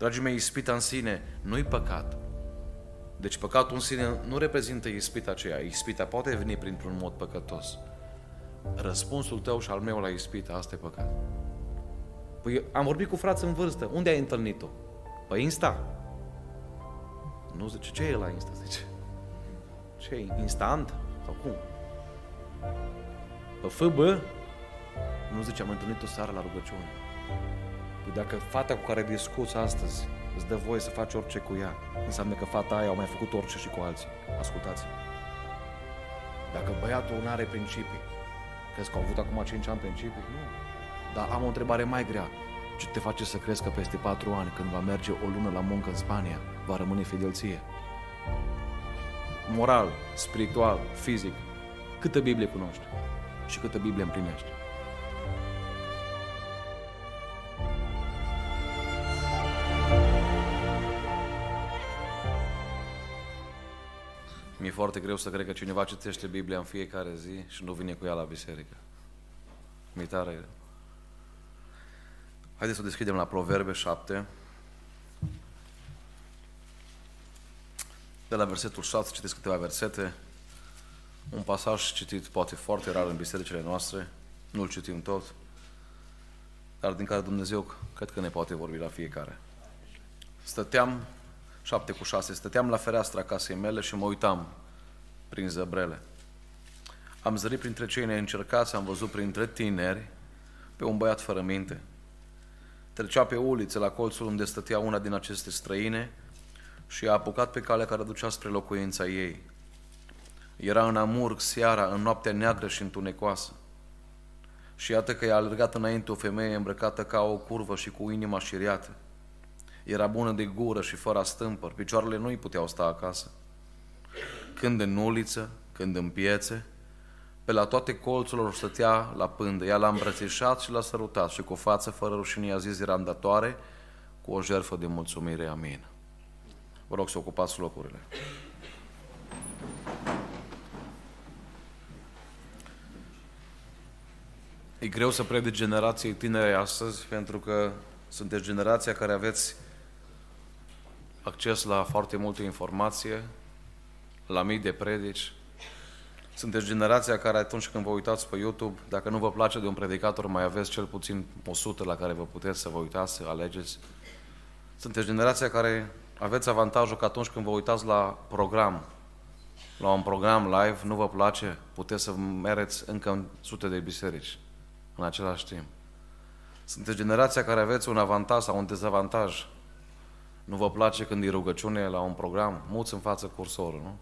Dragii mei, ispita în sine nu-i păcat. Deci păcatul în sine nu reprezintă ispita aceea. Ispita poate veni printr-un mod păcătos. Răspunsul tău și al meu la ispita, asta e păcat. Păi am vorbit cu frați în vârstă. Unde ai întâlnit-o? Păi Insta. Nu zice, ce e la Insta? Zice. Ce e? Instant? Sau cum? Pe FB? Nu zice, am întâlnit-o seara la rugăciune. Păi dacă fata cu care discuți astăzi îți dă voie să faci orice cu ea, înseamnă că fata aia au mai făcut orice și cu alții. Ascultați. Dacă băiatul nu are principii, crezi că au avut acum 5 ani principii? Nu. Dar am o întrebare mai grea. Ce te face să crezi că peste 4 ani, când va merge o lună la muncă în Spania, va rămâne fidel ție? Moral, spiritual, fizic. Câtă Biblie cunoști? Și câtă Biblie împlinești? Mi-e foarte greu să cred că cineva citește Biblia în fiecare zi și nu vine cu ea la biserică. Mi-e tare greu. Haideți să deschidem la Proverbe 7. De la versetul 6 citesc câteva versete. Un pasaj citit poate foarte rar în bisericile noastre. Nu-l citim tot. Dar din care Dumnezeu cred că ne poate vorbi la fiecare. Stăteam 7 cu 6. Stăteam la fereastra casei mele și mă uitam prin zăbrele. Am zărit printre cei neîncercați, am văzut printre tineri pe un băiat fără minte. Trecea pe ulițe la colțul unde stătea una din aceste străine și a apucat pe calea care ducea spre locuința ei. Era în amurg seara, în noaptea neagră și întunecoasă. Și iată că i-a alergat înainte o femeie îmbrăcată ca o curvă și cu inima șiriată. Era bună de gură și fără stâmpări, picioarele nu-i puteau sta acasă. Când în uliță, când în piețe, pe la toate colțurile stătea la pândă. Ea l-a îmbrățișat și l-a sărutat și cu față fără rușine a zis randatoare cu o jertfă de mulțumire. Amin. Vă rog să ocupați locurile. E greu să predic generației tinere astăzi pentru că sunteți generația care aveți acces la foarte multe informație, la mii de predici. Sunteți generația care atunci când vă uitați pe YouTube, dacă nu vă place de un predicator, mai aveți cel puțin 100 la care vă puteți să vă uitați, să alegeți. Sunteți generația care aveți avantajul că atunci când vă uitați la program, la un program live, nu vă place, puteți să mereți încă în sute de biserici în același timp. Sunteți generația care aveți un avantaj sau un dezavantaj. Nu vă place când e rugăciune la un program? Muți în față cursorul, nu?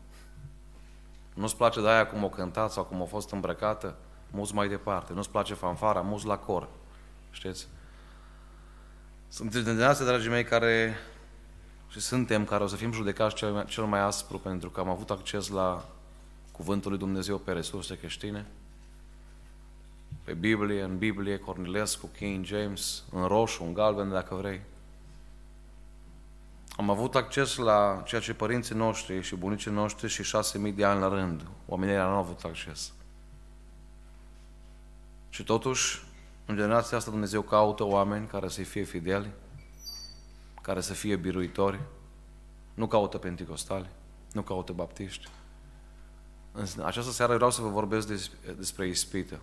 Nu-ți place de aia cum o cântat sau cum a fost îmbrăcată? Muți mai departe. Nu-ți place fanfara? Muți la cor. Știți? Sunteți generația, dragii mei, care și suntem, care o să fim judecați cel mai, cel mai aspru pentru că am avut acces la Cuvântul lui Dumnezeu pe resurse creștine, pe Biblie, în Biblie, Cornilescu, King James, în roșu, în galben, dacă vrei. Am avut acces la ceea ce părinții noștri și bunicii noștri și șase mii de ani la rând. Oamenii nu au avut acces. Și totuși, în generația asta Dumnezeu caută oameni care să fie fideli, care să fie biruitori, nu caută penticostali, nu caută baptiști. În această seară vreau să vă vorbesc despre ispită.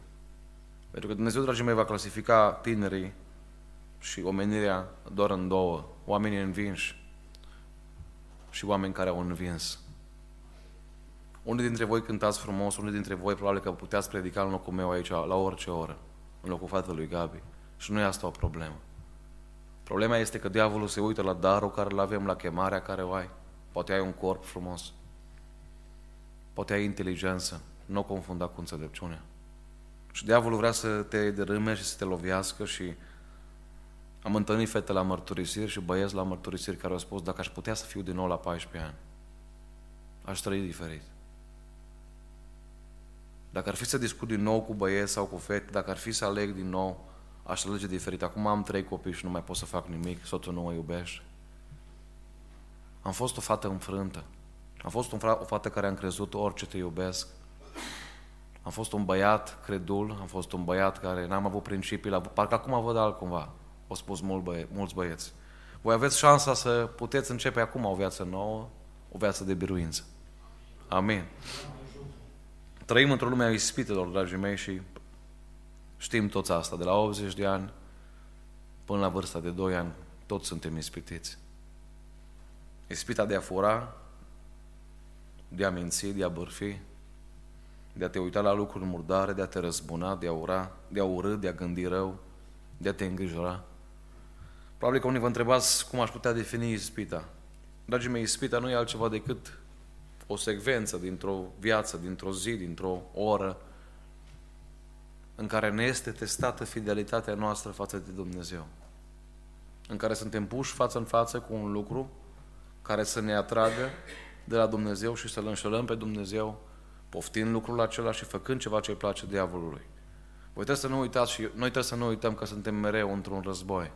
Pentru că Dumnezeu, dragii mei, va clasifica tinerii și omenirea doar în două. Oamenii învinși și oameni care au învins. Unii dintre voi cântați frumos, unii dintre voi probabil că puteați predica în locul meu aici, la orice oră, în locul fratele Gabi. Și nu e asta o problemă. Problema este că diavolul se uită la darul care îl avem, la chemarea care o ai. Poate ai un corp frumos. Poate ai inteligență. Nu o confunda cu înțelepciunea. Și diavolul vrea să te dărâme și să te lovească și am întâlnit fete la mărturisiri și băieți la mărturisiri care au spus dacă aș putea să fiu din nou la 14 ani, aș trăi diferit. Dacă ar fi să discut din nou cu băieți sau cu fete, dacă ar fi să aleg din nou, aș alege diferit. Acum am trei copii și nu mai pot să fac nimic, soțul nu mă iubește. Am fost o fată înfrântă. Am fost un o fată care am crezut orice te iubesc. Am fost un băiat credul, am fost un băiat care n-am avut principii, la, parcă acum văd altcumva. Au spus mult băie, mulți băieți. voi aveți șansa să puteți începe acum o viață nouă, o viață de biruință. Amin. Trăim într-o lume a ispitelor, dragii mei, și știm toți asta. De la 80 de ani până la vârsta de 2 ani, toți suntem ispitiți. Ispita de a fura, de a minți, de a bărfi, de a te uita la lucruri murdare, de a te răzbuna, de a ura, de a urâ, de a gândi rău, de a te îngrijora. Probabil că unii vă întrebați cum aș putea defini ispita. Dragii mei, ispita nu e altceva decât o secvență dintr-o viață, dintr-o zi, dintr-o oră, în care ne este testată fidelitatea noastră față de Dumnezeu. În care suntem puși față în față cu un lucru care să ne atragă de la Dumnezeu și să-L înșelăm pe Dumnezeu, poftind lucrul acela și făcând ceva ce îi place diavolului. Voi trebuie să nu uitați și noi trebuie să nu uităm că suntem mereu într-un război.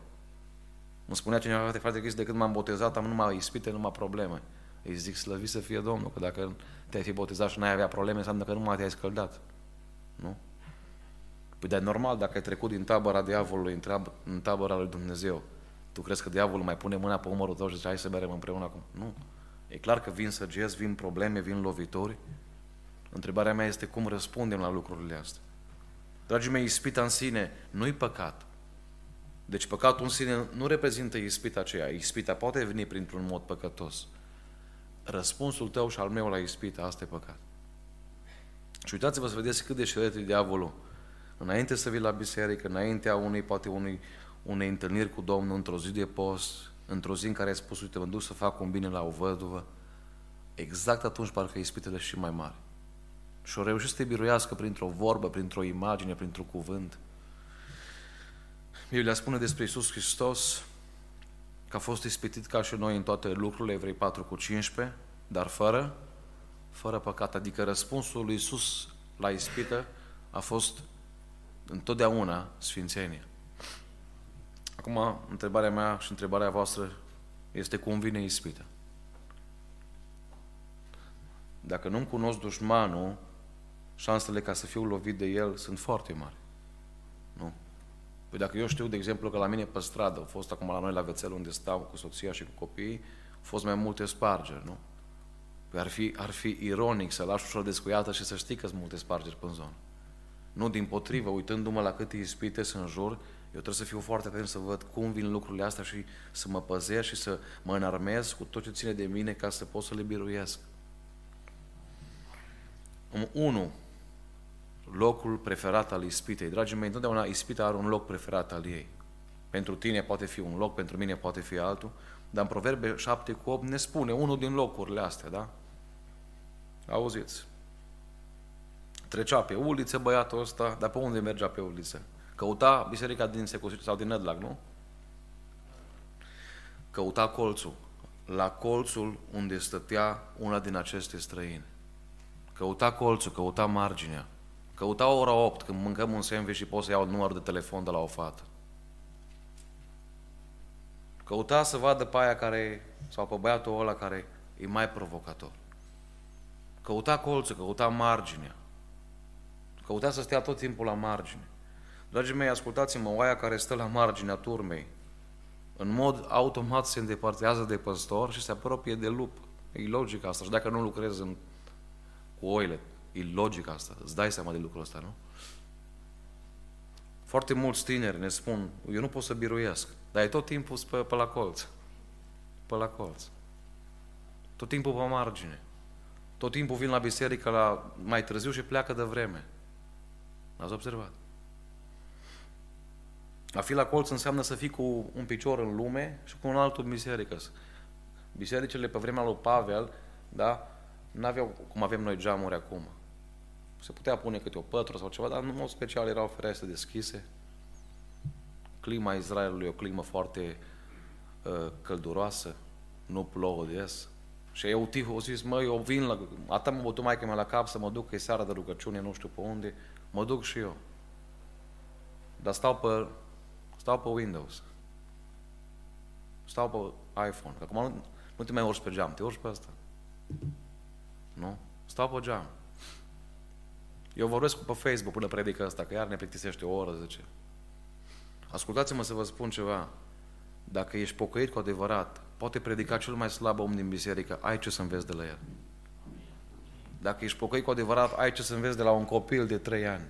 Îmi spunea cineva, frate, frate Cristi, de când m-am botezat, am numai ispite, numai probleme. Îi zic, slăvit să fie Domnul, că dacă te-ai fi botezat și n-ai avea probleme, înseamnă că nu mai te-ai scăldat. Nu? Păi de normal, dacă ai trecut din tabăra diavolului în tabăra lui Dumnezeu, tu crezi că diavolul mai pune mâna pe umărul tău și zice, hai să mergem împreună acum? Nu. E clar că vin săgeți, vin probleme, vin lovituri. Întrebarea mea este cum răspundem la lucrurile astea. Dragii mei, ispita în sine nu-i păcat. Deci păcatul în sine nu reprezintă ispita aceea. Ispita poate veni printr-un mod păcătos. Răspunsul tău și al meu la ispita, asta e păcat. Și uitați-vă să vedeți cât de șeret e diavolul. Înainte să vii la biserică, înaintea unei, poate unui, unei întâlniri cu Domnul într-o zi de post, într-o zi în care ai spus, uite, mă duc să fac un bine la o văduvă, exact atunci parcă ispitele și mai mari. Și o reușit să te biruiască printr-o vorbă, printr-o imagine, printr-un cuvânt. Biblia spune despre Isus Hristos că a fost ispitit ca și noi în toate lucrurile, Evrei 4 cu 15, dar fără, fără păcat. Adică răspunsul lui Isus la ispită a fost întotdeauna sfințenie. Acum, întrebarea mea și întrebarea voastră este cum vine ispita. Dacă nu-mi cunosc dușmanul, șansele ca să fiu lovit de el sunt foarte mari. Nu? Păi dacă eu știu, de exemplu, că la mine pe stradă, au fost acum la noi la Vețel, unde stau cu soția și cu copiii, au fost mai multe spargeri, nu? Păi ar fi, ar fi ironic să lași ușor descuiată și să știi că sunt multe spargeri pe zonă. Nu, din potrivă, uitându-mă la câte ispite sunt în jur, eu trebuie să fiu foarte atent să văd cum vin lucrurile astea și să mă păzesc și să mă înarmez cu tot ce ține de mine ca să pot să le biruiesc. Unu, locul preferat al ispitei. Dragii mei, întotdeauna ispita are un loc preferat al ei. Pentru tine poate fi un loc, pentru mine poate fi altul, dar în Proverbe 7 cu 8 ne spune unul din locurile astea, da? Auziți? Trecea pe uliță băiatul ăsta, dar pe unde mergea pe uliță? Căuta biserica din Secusir sau din Nădlac, nu? Căuta colțul. La colțul unde stătea una din aceste străini. Căuta colțul, căuta marginea. Căuta ora 8 când mâncăm un sandwich și pot să iau număr de telefon de la o fată. Căuta să vadă pe aia care, sau pe băiatul ăla care e mai provocator. Căuta colțul, căuta marginea. Căuta să stea tot timpul la margine. Dragii mei, ascultați-mă, oaia care stă la marginea turmei, în mod automat se îndepărtează de păstor și se apropie de lup. E logic asta. Și dacă nu lucrezi în, cu oile, e logic asta. Îți dai seama de lucrul ăsta, nu? Foarte mulți tineri ne spun, eu nu pot să biruiesc, dar e tot timpul pe, pe la colț. Pe la colț. Tot timpul pe margine. Tot timpul vin la biserică la mai târziu și pleacă de vreme. Ați observat? A fi la colț înseamnă să fii cu un picior în lume și cu un altul în biserică. Bisericile pe vremea lui Pavel, da, nu aveau cum avem noi geamuri acum. Se putea pune câte o pătră sau ceva, dar în mod special erau ferestre deschise. Clima Israelului e o climă foarte uh, călduroasă, nu plouă des. Și eu tihul a zis, măi, eu vin la, atât mă bătu mai mea la cap să mă duc, că e seara de rugăciune, nu știu pe unde, mă duc și eu. Dar stau pe Stau pe Windows. Stau pe iPhone. Acum nu, nu te mai urci pe geam, te urci pe asta. Nu? Stau pe geam. Eu vorbesc pe Facebook până predică asta, că iar ne plictisește o oră, zice. Ascultați-mă să vă spun ceva. dacă ești pocăit cu adevărat, poate predica cel mai slab om din biserică, ai ce să înveți de la el. Dacă ești pocăit cu adevărat, ai ce să înveți de la un copil de trei ani.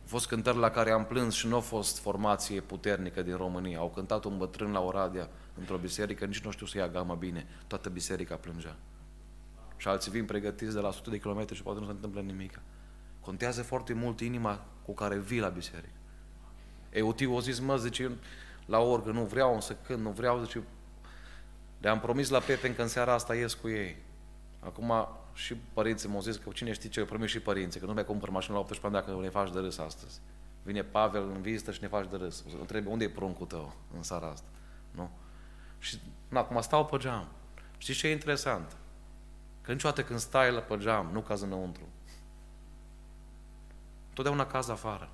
Au fost cântări la care am plâns și nu a fost formație puternică din România. Au cântat un bătrân la Oradea într-o biserică, nici nu știu să ia gama bine. Toată biserica plângea. Și alții vin pregătiți de la 100 de kilometri și poate nu se întâmplă nimic. Contează foarte mult inima cu care vii la biserică. Eutiu a zis, mă, zice, la orgă, nu vreau să cânt, nu vreau, zice, le-am promis la Pepe că în seara asta ies cu ei. Acum și părinții m-au zis că cine știe ce, promis și părinții, că nu mai cumpăr mașină la 18 ani dacă ne faci de râs astăzi. Vine Pavel în vizită și ne faci de râs. O întrebe, unde e pruncul tău în seara asta? Nu? Și na, acum stau pe geam. Știți ce e interesant? Că niciodată când stai la pe geam, nu caz înăuntru. Totdeauna caz afară.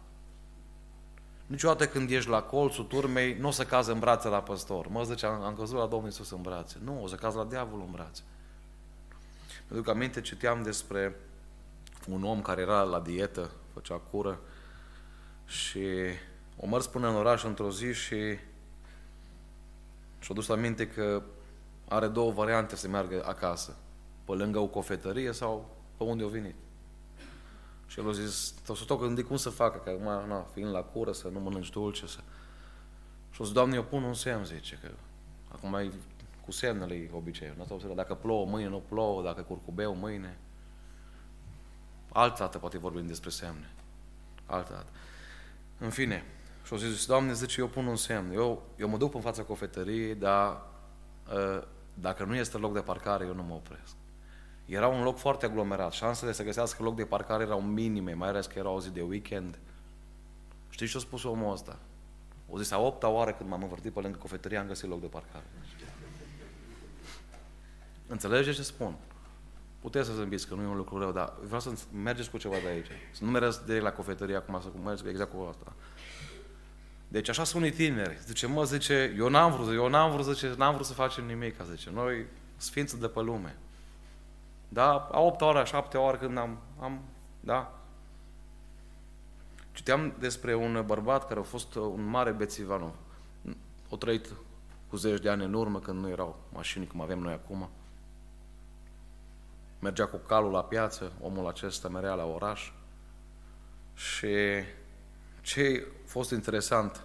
Niciodată când ești la colțul turmei, nu o să cazi în brațe la păstor. Mă zice, am, am căzut la Domnul Iisus în brațe. Nu, o să cazi la diavolul în brațe. Mă duc aminte, citeam despre un om care era la dietă, făcea cură și o mers până în oraș într-o zi și și-a dus aminte că are două variante să meargă acasă. Pe lângă o cofetărie sau pe unde a venit. Și el a zis, să tot gândi cum să facă, că acum, na, fiind la cură, să nu mănânci dulce, să... Și o zis, Doamne, eu pun un semn, zice, că acum e cu semnele e obiceiul. Dacă plouă mâine, nu plouă, dacă curcubeu mâine. Altă dată poate vorbim despre semne. Altă dată. În fine, și o zis, Doamne, zice, eu pun un semn. Eu, eu mă duc în fața cofetăriei, dar uh, dacă nu este loc de parcare, eu nu mă opresc. Era un loc foarte aglomerat. Șansele să găsească loc de parcare erau minime, mai ales că era o zi de weekend. Știți ce a spus omul ăsta? O zis, a opta oară când m-am învârtit pe lângă cofetărie, am găsit loc de parcare. Înțelegeți ce spun? Puteți să zâmbiți că nu e un lucru rău, dar vreau să mergeți cu ceva de aici. Să nu mergeți direct la cofetărie acum, să mergeți exact cu asta. Deci așa sunt unii tineri. Zice, mă, zice, eu n-am vrut, eu n-am vrut, zice, n-am vrut să facem nimic, zice. Noi, sfință de pe lume. Da? A 8 ore, a 7 ore când am, am da? Citeam despre un bărbat care a fost un mare bețivan. O trăit cu zeci de ani în urmă, când nu erau mașini cum avem noi acum. Mergea cu calul la piață, omul acesta merea la oraș. Și ce a fost interesant,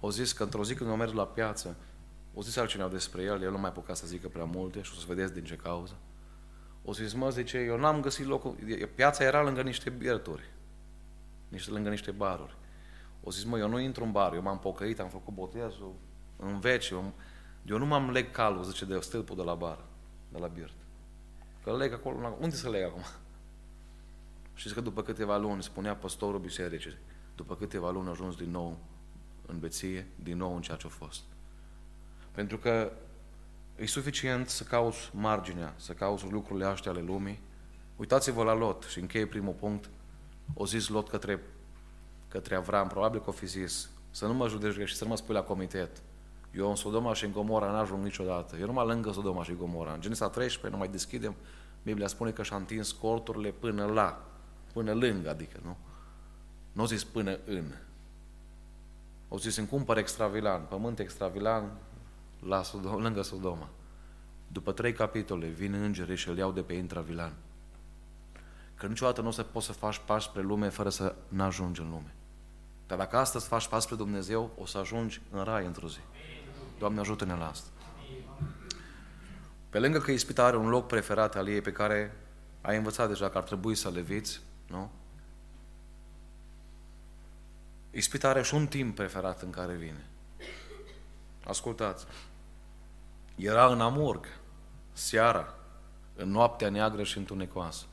o zis că într-o zi când a mers la piață, o zis altcineva despre el, el nu mai putea să zică prea multe și o să vedeți din ce cauză. O zis, mă, zice, eu n-am găsit locul, piața era lângă niște bierturi, niște, lângă niște baruri. O zis, mă, eu nu intru în bar, eu m-am pocăit, am făcut botezul în veci, eu, eu nu m-am leg calul, zice, de stâlpul de la bar, de la birt. Că leg acolo, unde să leg acum? Știți că după câteva luni, spunea păstorul bisericii, după câteva luni a ajuns din nou în beție, din nou în ceea ce a fost. Pentru că e suficient să cauți marginea, să cauți lucrurile astea ale lumii. Uitați-vă la Lot și încheie primul punct. O zis Lot către, către Avram, probabil că o fi zis, să nu mă judeci și să nu mă spui la comitet. Eu în Sodoma și în Gomora n-ajung niciodată. Eu numai lângă Sodoma și Gomora. În Genesa 13, nu mai deschidem, Biblia spune că și-a întins corturile până la, până lângă, adică, nu? Nu o zis până în. O zis în cumpăr extravilan, pământ extravilan la Sodoma, lângă Sodoma. După trei capitole vin îngerii și îl iau de pe intravilan. Că niciodată nu o să poți să faci pași spre lume fără să n-ajungi în lume. Dar dacă astăzi faci pas spre Dumnezeu, o să ajungi în rai într-o zi. Doamne, ajută-ne la asta. Pe lângă că ispita are un loc preferat al ei pe care ai învățat deja că ar trebui să le viți, nu? Ispita are și un timp preferat în care vine. Ascultați. Era în Amurg, seara, în noaptea neagră și întunecoasă.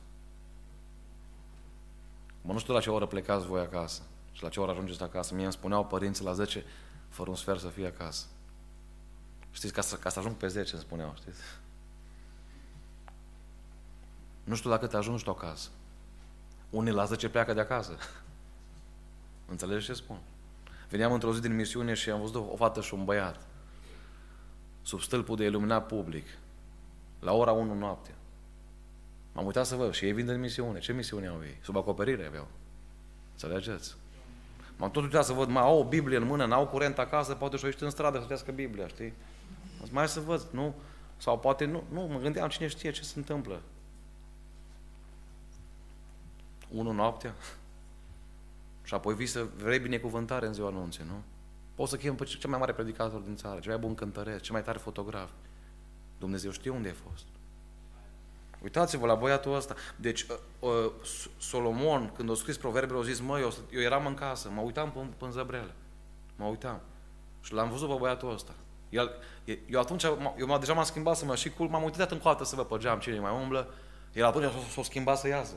Mă nu știu la ce oră plecați voi acasă și la ce oră ajungeți acasă. Mie îmi spuneau părinții la 10, fără un sfert să fie acasă. Știți, ca să, ca să ajung pe 10, îmi spuneau, știți? Nu știu dacă te ajungi tu acasă. Unii la 10 pleacă de acasă. Înțelegi ce spun? Veneam într-o zi din misiune și am văzut o fată și un băiat sub stâlpul de iluminat public la ora 1 noapte. M-am uitat să văd și ei vin din misiune. Ce misiune au ei? Sub acoperire aveau. Înțelegeți? M-am tot uitat să văd, mai au o Biblie în mână, n-au curent acasă, poate și-o în stradă să citească Biblia, știi? Mai să văd, nu? Sau poate nu, nu, mă gândeam cine știe ce se întâmplă. Unu noaptea. Și apoi vii să vrei binecuvântare în ziua anunții, nu? Poți să chem pe cel mai mare predicator din țară, cel mai bun cântăreț, cel mai tare fotograf. Dumnezeu știe unde ai fost. Uitați-vă la băiatul ăsta. Deci, uh, uh, Solomon, când a scris proverbele, a zis, măi, eu, eu eram în casă, mă uitam pe, pe zăbrele. Mă uitam. Și l-am văzut pe băiatul ăsta. El, eu atunci, eu deja m-am schimbat să mă și cul, m-am uitat în coată să văd pe geam cine mai umblă. El atunci s-a schimbat să iasă.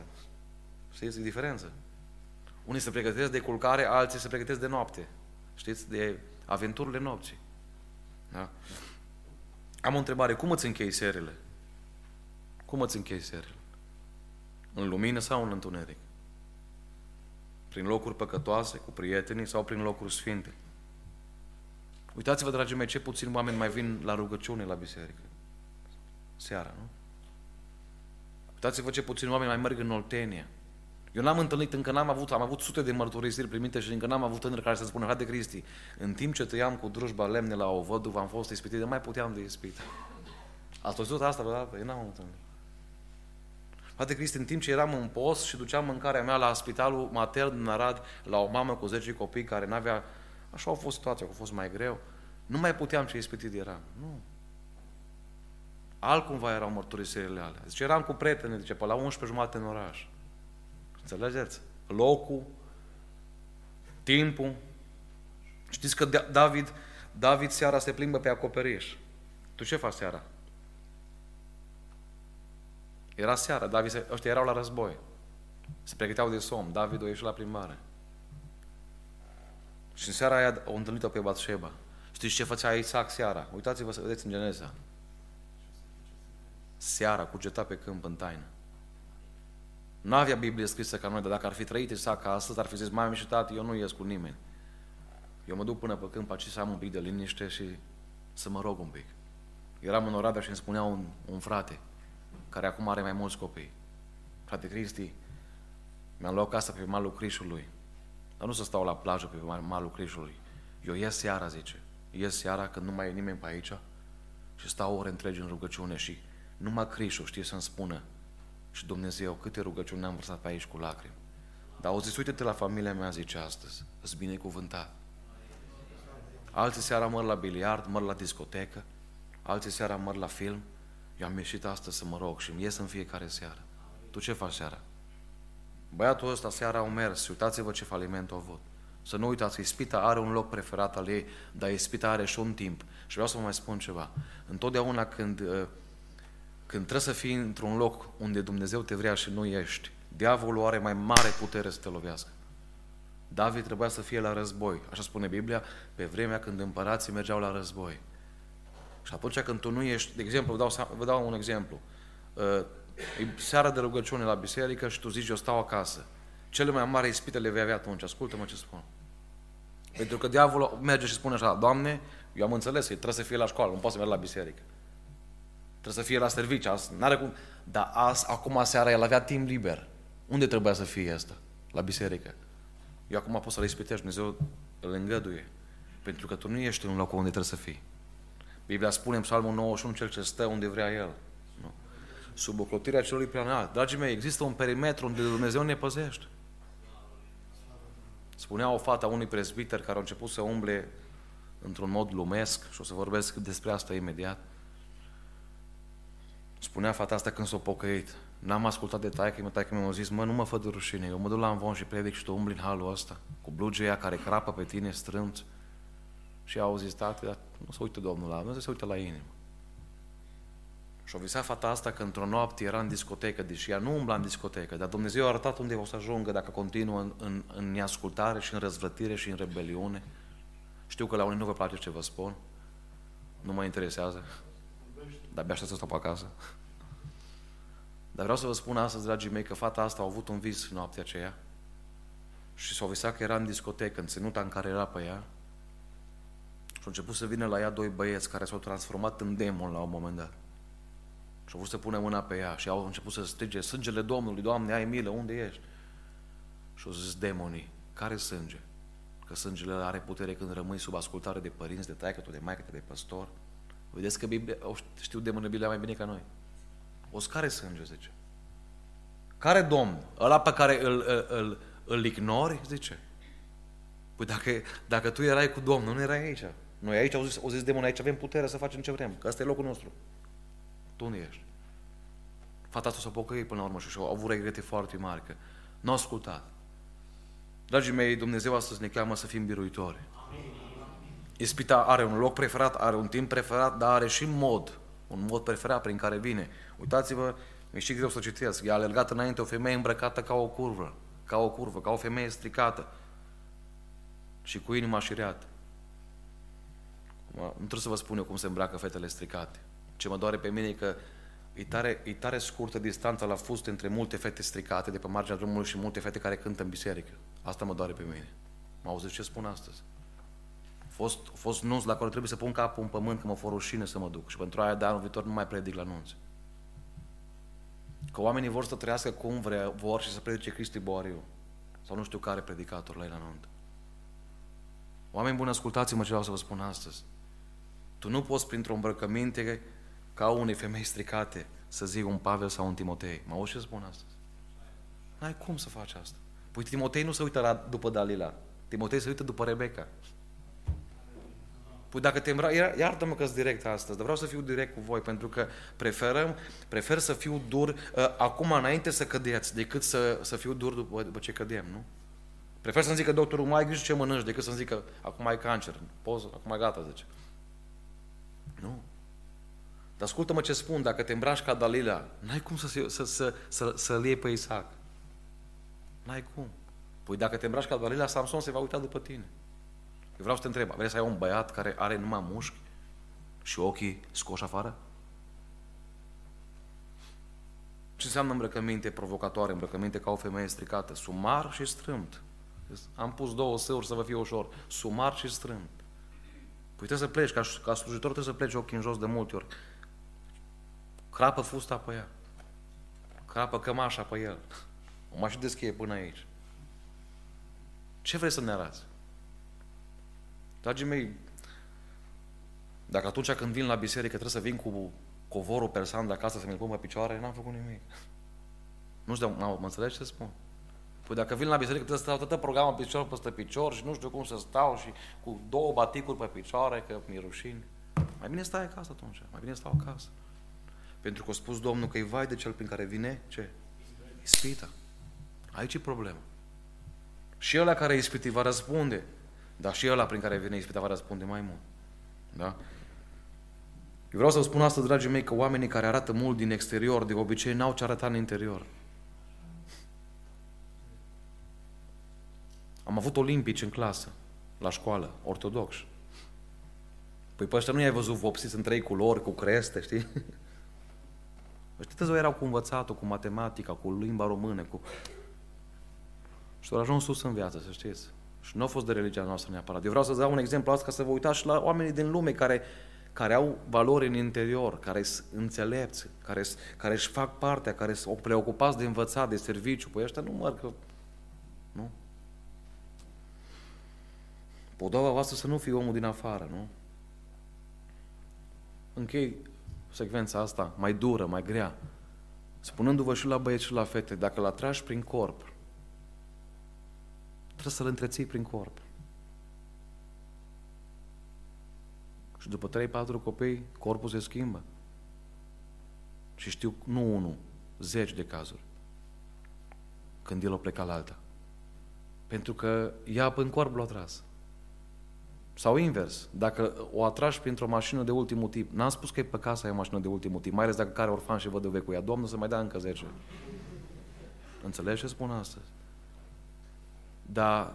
Știți, e diferență. Unii se pregătesc de culcare, alții se pregătesc de noapte. Știți, de aventurile nopții. Da? Am o întrebare, cum îți închei serile? Cum îți închei serile? În lumină sau în întuneric? Prin locuri păcătoase, cu prietenii sau prin locuri sfinte? Uitați-vă, dragii mei, ce puțini oameni mai vin la rugăciune la biserică. Seara, nu? Uitați-vă ce puțini oameni mai merg în Oltenia. Eu n-am întâlnit, încă n-am avut, am avut sute de mărturisiri primite și încă n-am avut tânări care să spună, frate Cristi, în timp ce tăiam cu drujba lemne la o văduvă, am fost ispitit, de mai puteam de ispit. Ați văzut asta vreodată? Eu n-am întâlnit. Frate Cristi, în timp ce eram în post și duceam mâncarea mea la spitalul matern din Arad, la o mamă cu 10 copii care n-avea... Așa a fost situația, a fost mai greu. Nu mai puteam ce ispitit eram. Nu. Altcumva erau mărturisirile alea. Zice, eram cu prieteni, zice, pe la 11 jumate în oraș. Înțelegeți? Locul, timpul. Știți că David, David seara se plimbă pe acoperiș. Tu ce faci seara? Era seara, David, ăștia erau la război. Se pregăteau de somn. David o ieșit la plimbare. Și în seara aia au întâlnit-o pe Batșeba. Știți ce făcea Isaac seara? Uitați-vă să vedeți în Geneza. Seara cugeta pe câmp în taină. Nu avea Biblie scrisă ca noi, dar dacă ar fi trăit Isaac ca astăzi, ar fi zis, mai și tati, eu nu ies cu nimeni. Eu mă duc până pe câmp aici să am un pic de liniște și să mă rog un pic. Eram în Oradea și îmi spunea un, un frate, care acum are mai mulți copii. Frate Cristi, mi-am luat casa pe malul Crișului, dar nu să stau la plajă pe malul Crișului. Eu ies seara, zice. Ies seara când nu mai e nimeni pe aici și stau ore întregi în rugăciune și numai Crișul știe să-mi spună și Dumnezeu, câte rugăciuni am vărsat pe aici cu lacrimi. Dar au zis, uite-te la familia mea, zice astăzi, îți binecuvântat. Alții seara măr la biliard, măr la discotecă, alții seara măr la film. Eu am ieșit astăzi să mă rog și îmi ies în fiecare seară. Tu ce faci seara? Băiatul ăsta seara au mers uitați-vă ce faliment a avut. Să nu uitați că ispita are un loc preferat al ei, dar ispita are și un timp. Și vreau să vă mai spun ceva. Întotdeauna când uh, când trebuie să fii într-un loc unde Dumnezeu te vrea și nu ești, diavolul are mai mare putere să te lovească. David trebuia să fie la război, așa spune Biblia, pe vremea când împărații mergeau la război. Și atunci când tu nu ești, de exemplu, vă dau, vă dau un exemplu, uh, e seara de rugăciune la biserică și tu zici, eu stau acasă. Cele mai mari ispite le vei avea atunci, ascultă-mă ce spun. Pentru că diavolul merge și spune așa, Doamne, eu am înțeles că trebuie să fie la școală, nu poate să meargă la biserică. Trebuie să fie la serviciu. N-are cum. Dar azi, acum seara el avea timp liber. Unde trebuia să fie asta? La biserică. Eu acum pot să-l ispitești, Dumnezeu îl îngăduie. Pentru că tu nu ești în locul unde trebuie să fii. Biblia spune în Psalmul 91, cel ce stă unde vrea El. Nu? Sub oclotirea celui prea înalt. Dragii mei, există un perimetru unde Dumnezeu ne păzește. Spunea o fată a unui prezbiter care a început să umble într-un mod lumesc și o să vorbesc despre asta imediat. Spunea fata asta când s-a pocăit. N-am ascultat de taică, mă taică mi-a zis, mă, nu mă fă de rușine, eu mă duc la învon și predic și tu umbli în halul ăsta, cu blugeia care crapă pe tine strânt. Și au zis, tati, dar nu se uită Domnul la nu se uită la inimă. Și-o visat fata asta că într-o noapte era în discotecă, deși ea nu umbla în discotecă, dar Dumnezeu a arătat unde o să ajungă dacă continuă în, în, în neascultare și în răzvrătire și în rebeliune. Știu că la unii nu vă place ce vă spun, nu mă interesează, dar abia să stau pe acasă. Dar vreau să vă spun astăzi, dragii mei, că fata asta a avut un vis noaptea aceea și s-a visat că era în discotecă, în ținuta în care era pe ea și au început să vină la ea doi băieți care s-au transformat în demon la un moment dat. Și au vrut să pune mâna pe ea și au început să strige, sângele Domnului, Doamne, ai milă, unde ești? Și au zis demonii, care sânge? că sângele are putere când rămâi sub ascultare de părinți, de taică de maică de păstor. Vedeți că Biblia, știu de mână Biblia mai bine ca noi. O care sânge, zice. Care domn? Ăla pe care îl, îl, îl, îl ignori, zice. Păi dacă, dacă tu erai cu Domnul, nu erai aici. Noi aici, au zis, au zis demonii, aici avem putere să facem ce vrem, că ăsta e locul nostru. Tu nu ești. Fata asta s-a pocăit până la urmă și au avut regrete foarte mari, că nu a ascultat. Dragii mei, Dumnezeu astăzi ne cheamă să fim biruitori. Ispita are un loc preferat, are un timp preferat, dar are și mod, un mod preferat prin care vine. Uitați-vă, mi-e și greu să citesc, i-a alergat înainte o femeie îmbrăcată ca o curvă, ca o curvă, ca o femeie stricată și cu inima șireată. Nu trebuie să vă spun eu cum se îmbracă fetele stricate. Ce mă doare pe mine e că e tare, e tare scurtă distanța la fust între multe fete stricate de pe marginea drumului și multe fete care cântă în biserică. Asta mă doare pe mine. Mă auziți ce spun astăzi? A fost, a fost nunț la care trebuie să pun capul în pământ că mă for rușine să mă duc. Și pentru aia de anul viitor nu mai predic la nunți. Că oamenii vor să trăiască cum vrea, vor și să predice Cristi Boariu. Sau nu știu care predicator la ei la nuntă. Oameni buni, ascultați-mă ce vreau să vă spun astăzi. Tu nu poți printr-o îmbrăcăminte ca unei femei stricate să zic un Pavel sau un Timotei. Mă auzi ce spun astăzi? N-ai cum să faci asta. Păi Timotei nu se uită la, după Dalila. Timotei se uită după Rebecca. Păi dacă te îmbraci, iartă-mă că direct astăzi, dar vreau să fiu direct cu voi, pentru că preferăm, prefer să fiu dur uh, acum înainte să cădeți, decât să, să fiu dur după, după ce cădem, nu? Prefer să-mi zică doctorul, mai ai grijă ce mănânci, decât să-mi zică, acum ai cancer, poți, acum ai gata, zice. Nu. Dar ascultă-mă ce spun, dacă te îmbraci ca Dalila, n-ai cum să, să, să, să, să-l iei pe Isaac. N-ai cum. Păi dacă te îmbraci ca Dalila, Samson se va uita după tine. Eu vreau să te întreb, vrei să ai un băiat care are numai mușchi și ochii scoși afară? Ce înseamnă îmbrăcăminte provocatoare, îmbrăcăminte ca o femeie stricată? Sumar și strâmt. Am pus două săuri să vă fie ușor. Sumar și strâmt. Păi trebuie să pleci, ca, ca slujitor trebuie să pleci ochii în jos de multe ori. Crapă fusta pe ea. Crapă cămașa pe el. O mai și deschie până aici. Ce vrei să ne arăți? Dragii mei, dacă atunci când vin la biserică trebuie să vin cu covorul persan de acasă să mi-l pun pe picioare, n-am făcut nimic. Nu știu, mă, mă înțelegi ce spun? Păi dacă vin la biserică trebuie să stau toată programul picior peste picior și nu știu cum să stau și cu două baticuri pe picioare, că mi-e rușine. Mai bine stai acasă atunci, mai bine stau acasă. Pentru că a spus Domnul că e vai de cel prin care vine, ce? Ispita. Aici e problema. Și ăla care e ispitit va răspunde, dar și ăla prin care vine ispita va răspunde mai mult. Da? Eu vreau să vă spun asta, dragii mei, că oamenii care arată mult din exterior, de obicei, n-au ce arăta în interior. Am avut olimpici în clasă, la școală, ortodox. Păi pe ăștia nu i-ai văzut vopsiți în trei culori, cu creste, știi? Ăștia tăzău erau cu învățatul, cu matematica, cu limba română, cu... Și au ajuns sus în viață, să știți. Și nu a fost de religia noastră neapărat. Eu vreau să dau un exemplu asta ca să vă uitați și la oamenii din lume care, care au valori în interior, care sunt înțelepți, care, care își fac partea, care sunt preocupați de învățat, de serviciu. Păi ăștia nu măr că... Nu? Podova voastră să nu fie omul din afară, nu? Închei secvența asta mai dură, mai grea, spunându-vă și la băieți și la fete, dacă l atragi prin corp, trebuie să-l întreții prin corp. Și după 3-4 copii, corpul se schimbă. Și știu, nu unul, zeci de cazuri. Când el o pleca la alta. Pentru că ea în corp l-a tras. Sau invers, dacă o atragi printr-o mașină de ultimul tip, n-am spus că e păcat să ai o mașină de ultimul tip, mai ales dacă care orfan și vădăve cu ea, Domnul să mai dea încă 10. Înțelegi ce spun astăzi? Dar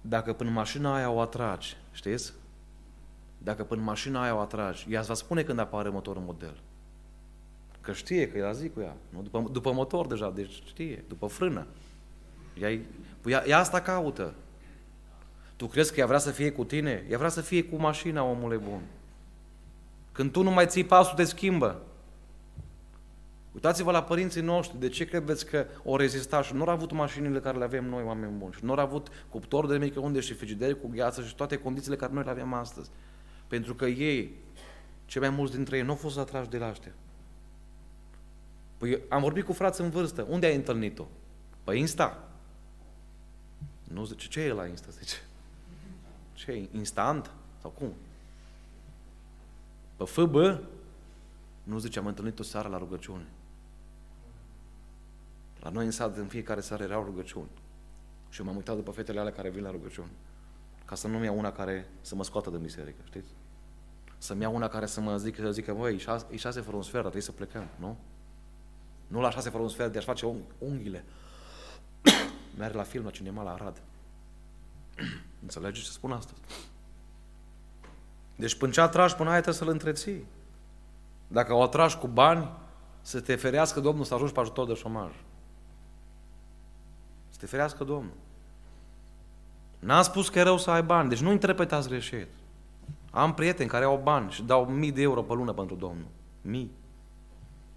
dacă până mașina aia o atragi, știți? Dacă până mașina aia o atragi, ea va spune când apare motorul model. Că știe că ea zi cu ea. Nu? După, după motor deja, deci știe, după frână. Ea, ea, ea asta caută. Tu crezi că ea vrea să fie cu tine? Ea vrea să fie cu mașina, omule bun. Când tu nu mai ții pasul, te schimbă. Uitați-vă la părinții noștri, de ce credeți că o rezista și nu au avut mașinile care le avem noi, oameni buni, și nu au avut cuptor de microunde și frigideri cu gheață și toate condițiile care noi le avem astăzi. Pentru că ei, cei mai mulți dintre ei, nu au fost atrași de la Păi am vorbit cu frați în vârstă. Unde ai întâlnit-o? Păi Insta. Nu zice, ce e la Insta? Zice. Ce e? Instant? Sau cum? Pe FB? Nu zice, am întâlnit-o seara la rugăciune. La noi în sat, în fiecare seară erau rugăciuni. Și eu m-am uitat după fetele alea care vin la rugăciuni. Ca să nu-mi iau una care să mă scoată din biserică, știți? Să-mi iau una care să mă zică, să zică, băi, e șase, e șase fără un sfert, trebuie să plecăm, nu? Nu la șase fără un sfert de a face unghiile. Merg la film la cinema la Arad. Înțelegeți ce spun astăzi? Deci până ce atragi până aia trebuie să-l întreții. Dacă o atragi cu bani, să te ferească Domnul să ajungi pe ajutor de șomaj. Să te ferească Domnul. N-am spus că e rău să ai bani, deci nu interpretați greșit. Am prieteni care au bani și dau mii de euro pe lună pentru Domnul. Mii.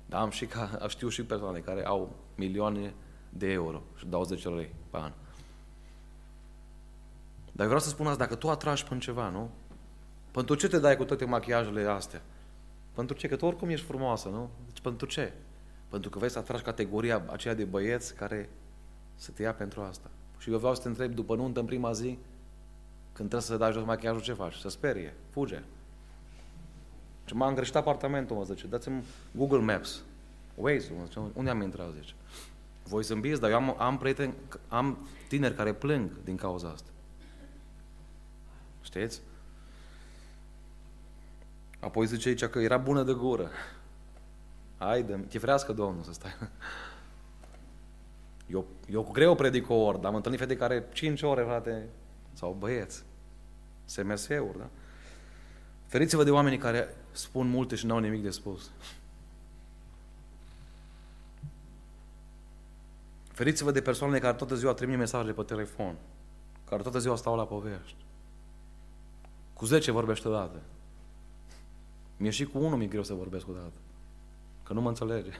Dar am și ca, știu și persoane care au milioane de euro și dau 10 lei pe an. Dar vreau să spun asta, dacă tu atragi până ceva, nu? Pentru ce te dai cu toate machiajele astea? Pentru ce? Că tu oricum ești frumoasă, nu? Deci pentru ce? Pentru că vrei să atragi categoria aceea de băieți care să te ia pentru asta. Și eu vreau să te întreb după nuntă în prima zi, când trebuie să dai jos machiajul, ce faci? Să sperie, fuge. Și m-a îngreșit apartamentul, mă zice, dați-mi Google Maps, Waze, mă zice, unde am intrat, zice. Voi zâmbiți, dar eu am, am prieteni, am tineri care plâng din cauza asta. Știți? Apoi zice aici că era bună de gură. Haide, te frească Domnul să stai. Eu, eu cu greu predic o ori, dar am întâlnit fete care 5 ore, frate, sau băieți. SMS-uri, da? Feriți-vă de oamenii care spun multe și nu au nimic de spus. Feriți-vă de persoanele care toată ziua trimit mesaje pe telefon, care toată ziua stau la povești. Cu 10 vorbește odată. Mie și cu unul mi-e greu să vorbesc odată. Că nu mă înțelege.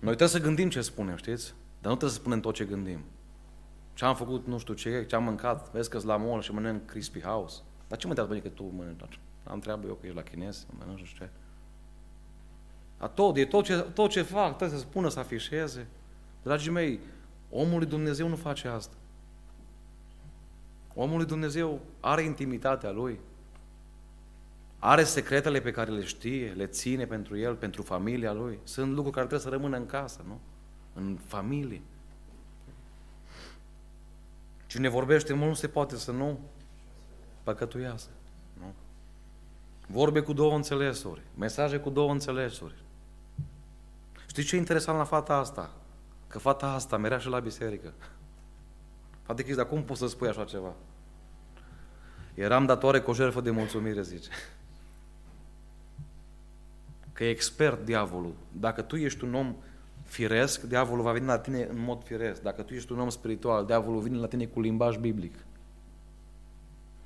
Noi trebuie să gândim ce spunem, știți? Dar nu trebuie să spunem tot ce gândim. Ce am făcut, nu știu ce, ce am mâncat, vezi că la mall și mănânc Crispy House. Dar ce mă întreabă că tu mănânci? Am treabă eu că ești la chinez, mănânc nu știu ce. A tot, e tot ce, tot ce fac, trebuie să spună, să afișeze. Dragii mei, omul lui Dumnezeu nu face asta. Omul lui Dumnezeu are intimitatea lui. Are secretele pe care le știe, le ține pentru el, pentru familia lui. Sunt lucruri care trebuie să rămână în casă, nu? În familie. Cine vorbește mult nu se poate să nu păcătuiască. Nu? Vorbe cu două înțelesuri, mesaje cu două înțelesuri. Știți ce e interesant la fata asta? Că fata asta merea și la biserică. Fata Chris, dar cum poți să spui așa ceva? Eram datoare cu o jertfă de mulțumire, zice. Că e expert diavolul. Dacă tu ești un om firesc, diavolul va veni la tine în mod firesc. Dacă tu ești un om spiritual, diavolul vine la tine cu limbaj biblic.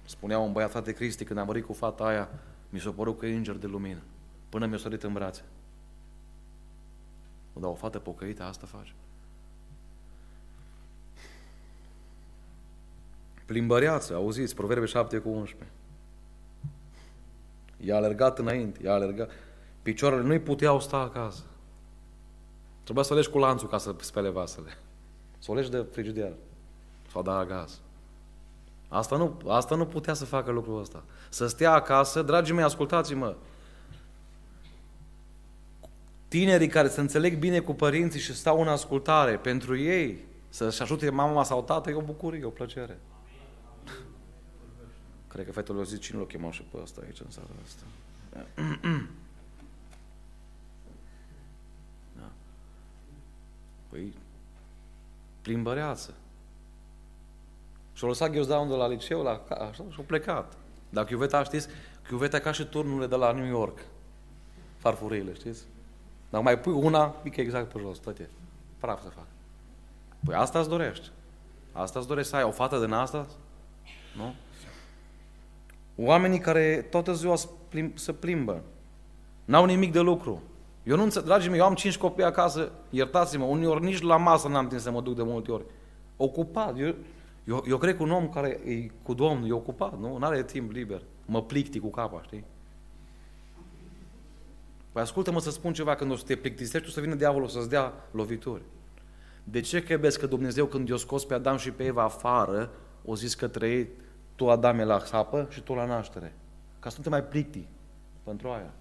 Spunea un băiat, frate Cristi, când am vorbit cu fata aia, mi s-a părut că e înger de lumină. Până mi-a sărit în brațe. Dar o fată pocăită asta face. Plimbăreață, auziți, Proverbe 7 cu 11. I-a alergat înainte, i-a alergat. Picioarele nu-i puteau sta acasă. Trebuia să o legi cu lanțul ca să spele vasele. Să o legi de frigider. Sau da gaz. Asta nu, asta nu putea să facă lucrul ăsta. Să stea acasă, dragii mei, ascultați-mă, tinerii care se înțeleg bine cu părinții și stau în ascultare, pentru ei, să-și ajute mama sau tată, e o bucurie, e o plăcere. Cred că fetele au zis cine l-a chemat și pe ăsta aici în seara asta. Păi, plimbăreață. Și-a lăsat ghiozdaunul de la liceu, la, așa, și-a plecat. Dar chiuveta, știți, chiuveta ca și turnurile de la New York. Farfurile, știți? Dacă mai pui una, pică exact pe jos, toate. Praf să fac. Păi asta îți dorești. Asta îți dorești să ai o fată din asta? Nu? Oamenii care toată ziua se plimbă. N-au nimic de lucru. Eu nu înțeleg, dragii mei, eu am cinci copii acasă, iertați-mă, uneori nici la masă n-am timp să mă duc de multe ori. Ocupat. Eu, eu, eu cred că un om care e cu Domnul e ocupat, nu? Nu are timp liber. Mă plicti cu capa, știi? Păi ascultă-mă să spun ceva, când o să te plictisești, o să vină diavolul să-ți dea lovituri. De ce credeți că Dumnezeu când i-a scos pe Adam și pe Eva afară, o zis către ei, tu Adame la sapă și tu la naștere? Ca să nu te mai plicti pentru aia.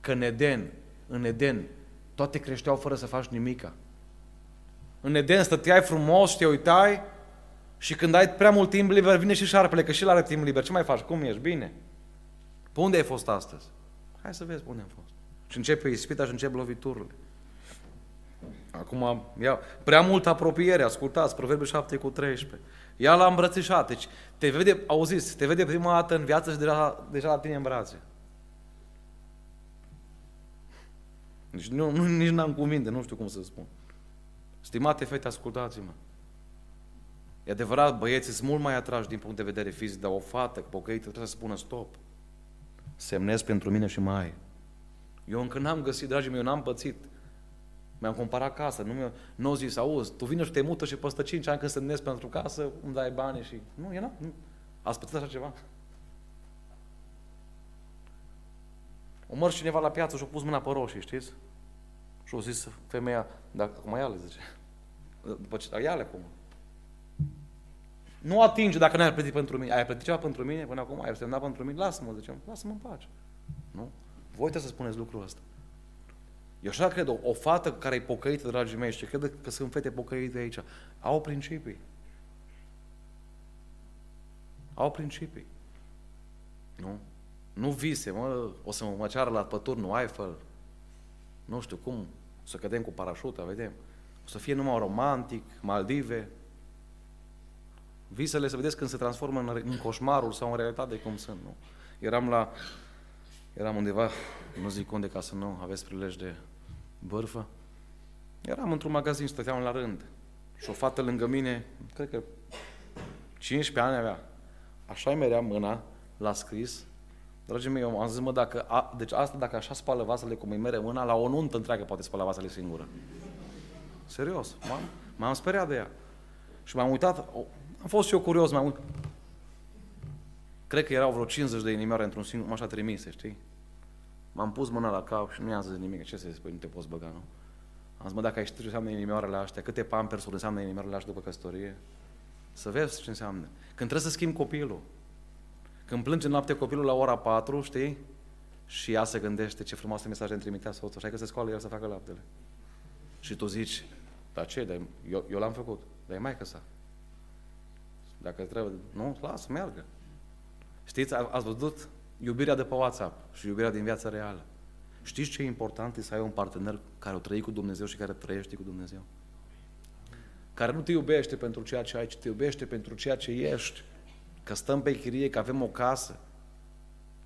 Că în Eden, în Eden, toate creșteau fără să faci nimica. În Eden stăteai frumos și te uitai și când ai prea mult timp liber, vine și șarpele, că și el are timp liber. Ce mai faci? Cum ești? Bine. Pe unde ai fost astăzi? Hai să vezi unde am fost. Și începe ispita și încep loviturile. Acum, ia, prea multă apropiere, ascultați, Proverbiul 7 cu 13. Ia la îmbrățișat, deci te vede, auziți, te vede prima dată în viață și deja, deja la tine în brațe. Deci nu, nu, nici n-am cuvinte, nu știu cum să spun. Stimate fete, ascultați-mă. E adevărat, băieții sunt mult mai atrași din punct de vedere fizic, dar o fată pocăită trebuie să spună stop. Semnez pentru mine și mai. Eu încă n-am găsit, dragii mei, eu n-am pățit. Mi-am cumpărat casă, nu mi-a nu zis, auzi, tu vine și te mută și peste 5 ani când semnezi pentru casă, îmi dai bani și... Nu, e nu. Ați pățit așa ceva? O măr cineva la piață și a pus mâna pe roșii, știți? Și a zis femeia, dacă acum ia le, zice. După ce, ia le acum. Nu atinge dacă n-ai plătit pentru mine. Ai plătit ceva pentru mine până acum? Ai semnat pentru mine? Lasă-mă, zicem. Lasă-mă în pace. Nu? Voi trebuie să spuneți lucrul ăsta. Eu așa cred, o, o fată care e pocăită, dragii mei, și cred că sunt fete pocăite aici, au principii. Au principii. Nu? Nu vise, mă, o să mă ceară la păturnul Eiffel, nu știu cum, o să cădem cu parașuta, vedem. O să fie numai romantic, Maldive. Visele, să vedeți când se transformă în, în coșmarul sau în realitate cum sunt, nu? Eram la, eram undeva, nu zic unde ca să nu aveți prilej de bărfă. Eram într-un magazin, stăteam la rând. Și o fată lângă mine, cred că 15 ani avea. Așa îi merea mâna, l-a scris. Dragii mei, eu am zis, mă, dacă, a, deci asta dacă așa spală vasele cum îi mere mâna, la o nuntă întreagă poate spăla vasele singură. Serios, m-am, m-am speriat de ea. Și m-am uitat, am fost și eu curios, m-am uitat. Cred că erau vreo 50 de inimioare într-un singur, așa trimise, știi? M-am pus mâna la cap și nu i-am zis nimic. Ce să zic, păi nu te poți băga, nu? Am zis, mă, dacă ai știut ce înseamnă inimioarele astea, câte pampersuri înseamnă inimioarele astea după căsătorie, să vezi ce înseamnă. Când trebuie să schimbi copilul, când plânge noapte copilul la ora 4, știi? Și ea se gândește ce frumoase mesaje îmi trimitea soțul, așa că se scoală el să facă laptele. Și tu zici, dar ce, dar eu, eu l-am făcut, dar e mai sa. Dacă trebuie, nu, lasă, meargă. Știți, ați văzut iubirea de pe WhatsApp și iubirea din viața reală. Știți ce e important? E să ai un partener care o trăi cu Dumnezeu și care trăiește cu Dumnezeu. Care nu te iubește pentru ceea ce ai, ci te iubește pentru ceea ce ești. Că stăm pe chirie, că avem o casă,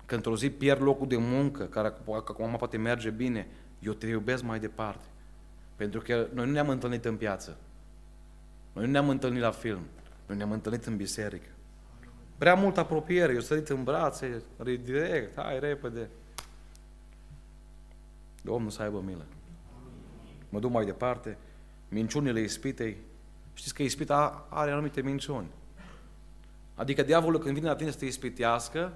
că într-o zi pierd locul de muncă, care acum poate merge bine, eu te iubesc mai departe. Pentru că noi nu ne-am întâlnit în piață. Noi nu ne-am întâlnit la film. Noi ne-am întâlnit în biserică. Prea multă apropiere, eu sărit în brațe, direct, hai repede. Domnul să aibă milă. Mă duc mai departe, minciunile ispitei. Știți că ispita are anumite minciuni. Adică diavolul când vine la tine să te ispitească,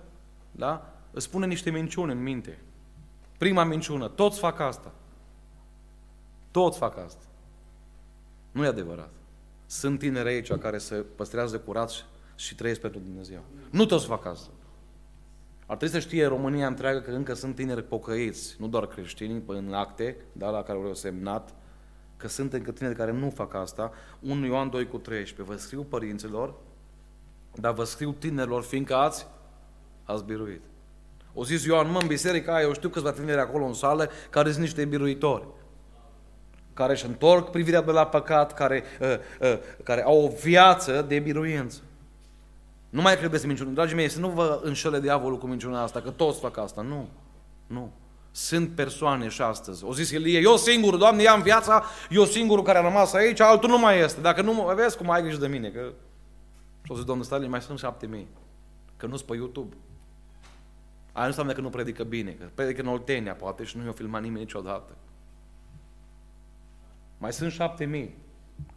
da? îți pune niște minciuni în minte. Prima minciună, toți fac asta. Toți fac asta. Nu e adevărat. Sunt tineri aici care se păstrează curați și trăiesc pentru Dumnezeu. Nu toți fac asta. Ar trebui să știe România întreagă că încă sunt tineri pocăiți, nu doar creștini, în acte, da, la care au semnat, că sunt încă tineri care nu fac asta. 1 Ioan 2 cu 13. Vă scriu părinților, dar vă scriu tinerilor, fiindcă ați, ați biruit. O zis Ioan, mă, în biserica aia, eu știu câțiva tineri acolo în sală care sunt niște biruitori care își întorc privirea de la păcat, care, uh, uh, care au o viață de biruință. Nu mai credeți minciună. Dragii mei, să nu vă înșele diavolul cu minciuna asta, că toți fac asta. Nu. Nu. Sunt persoane și astăzi. O zis Elie, eu singur, Doamne, i-am viața, eu singurul care a rămas aici, altul nu mai este. Dacă nu mă vezi cum ai grijă de mine, că... Și o zis, Domnul Stalin, mai sunt șapte mii. Că nu-s pe YouTube. Aia nu înseamnă că nu predică bine, că predică în Oltenia, poate, și nu i-a filmat nimeni niciodată. Mai sunt șapte mii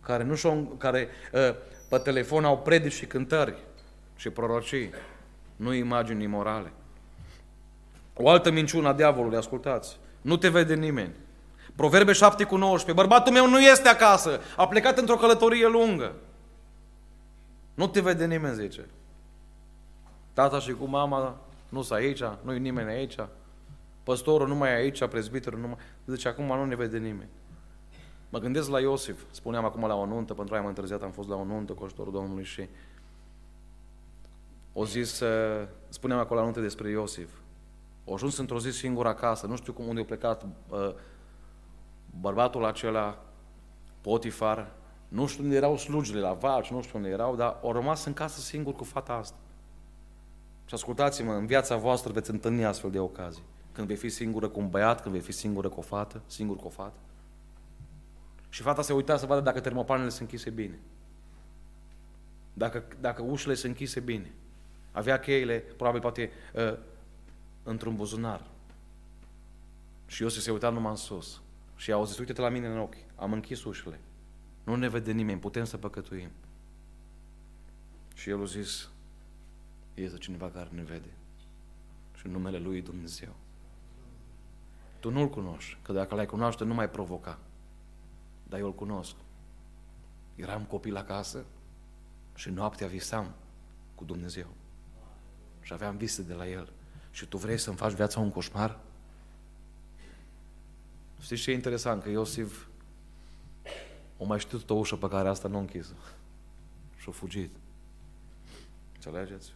care, nu și care uh, pe telefon au predici și cântări și prorocii, nu imagini morale. O altă minciună a diavolului, ascultați. Nu te vede nimeni. Proverbe 7 cu 19. Bărbatul meu nu este acasă. A plecat într-o călătorie lungă. Nu te vede nimeni, zice. Tata și cu mama nu sunt aici, nu e nimeni aici. Păstorul nu mai e aici, prezbiterul nu mai... Zice, acum nu ne vede nimeni. Mă gândesc la Iosif. Spuneam acum la o nuntă, pentru că am întârziat, am fost la o nuntă cu ajutorul Domnului și o zis, spuneam acolo la nuntă despre Iosif. O ajuns într-o zi singur acasă, nu știu cum unde a plecat bărbatul acela, Potifar, nu știu unde erau slujile, la vaci, nu știu unde erau, dar au rămas în casă singur cu fata asta. Și ascultați-mă, în viața voastră veți întâlni astfel de ocazii. Când vei fi singură cu un băiat, când vei fi singură cu o fată, singur cu o fată. Și fata se uita să vadă dacă termopanele sunt închise bine. Dacă, dacă ușile sunt închise bine. Avea cheile, probabil poate, uh, într-un buzunar. Și eu se uita numai în sus. Și au zis, uite-te la mine în ochi, am închis ușile. Nu ne vede nimeni, putem să păcătuim. Și el a zis, este cineva care ne vede. Și în numele lui Dumnezeu. Tu nu-L cunoști, că dacă l-ai cunoaște, nu mai provoca. Dar eu îl cunosc. Eram copil acasă și noaptea visam cu Dumnezeu. Și aveam vise de la El. Și tu vrei să-mi faci viața un coșmar? Știți ce e interesant? Că Iosif o mai știut o ușă pe care asta nu a închis. Și-a fugit. Înțelegeți?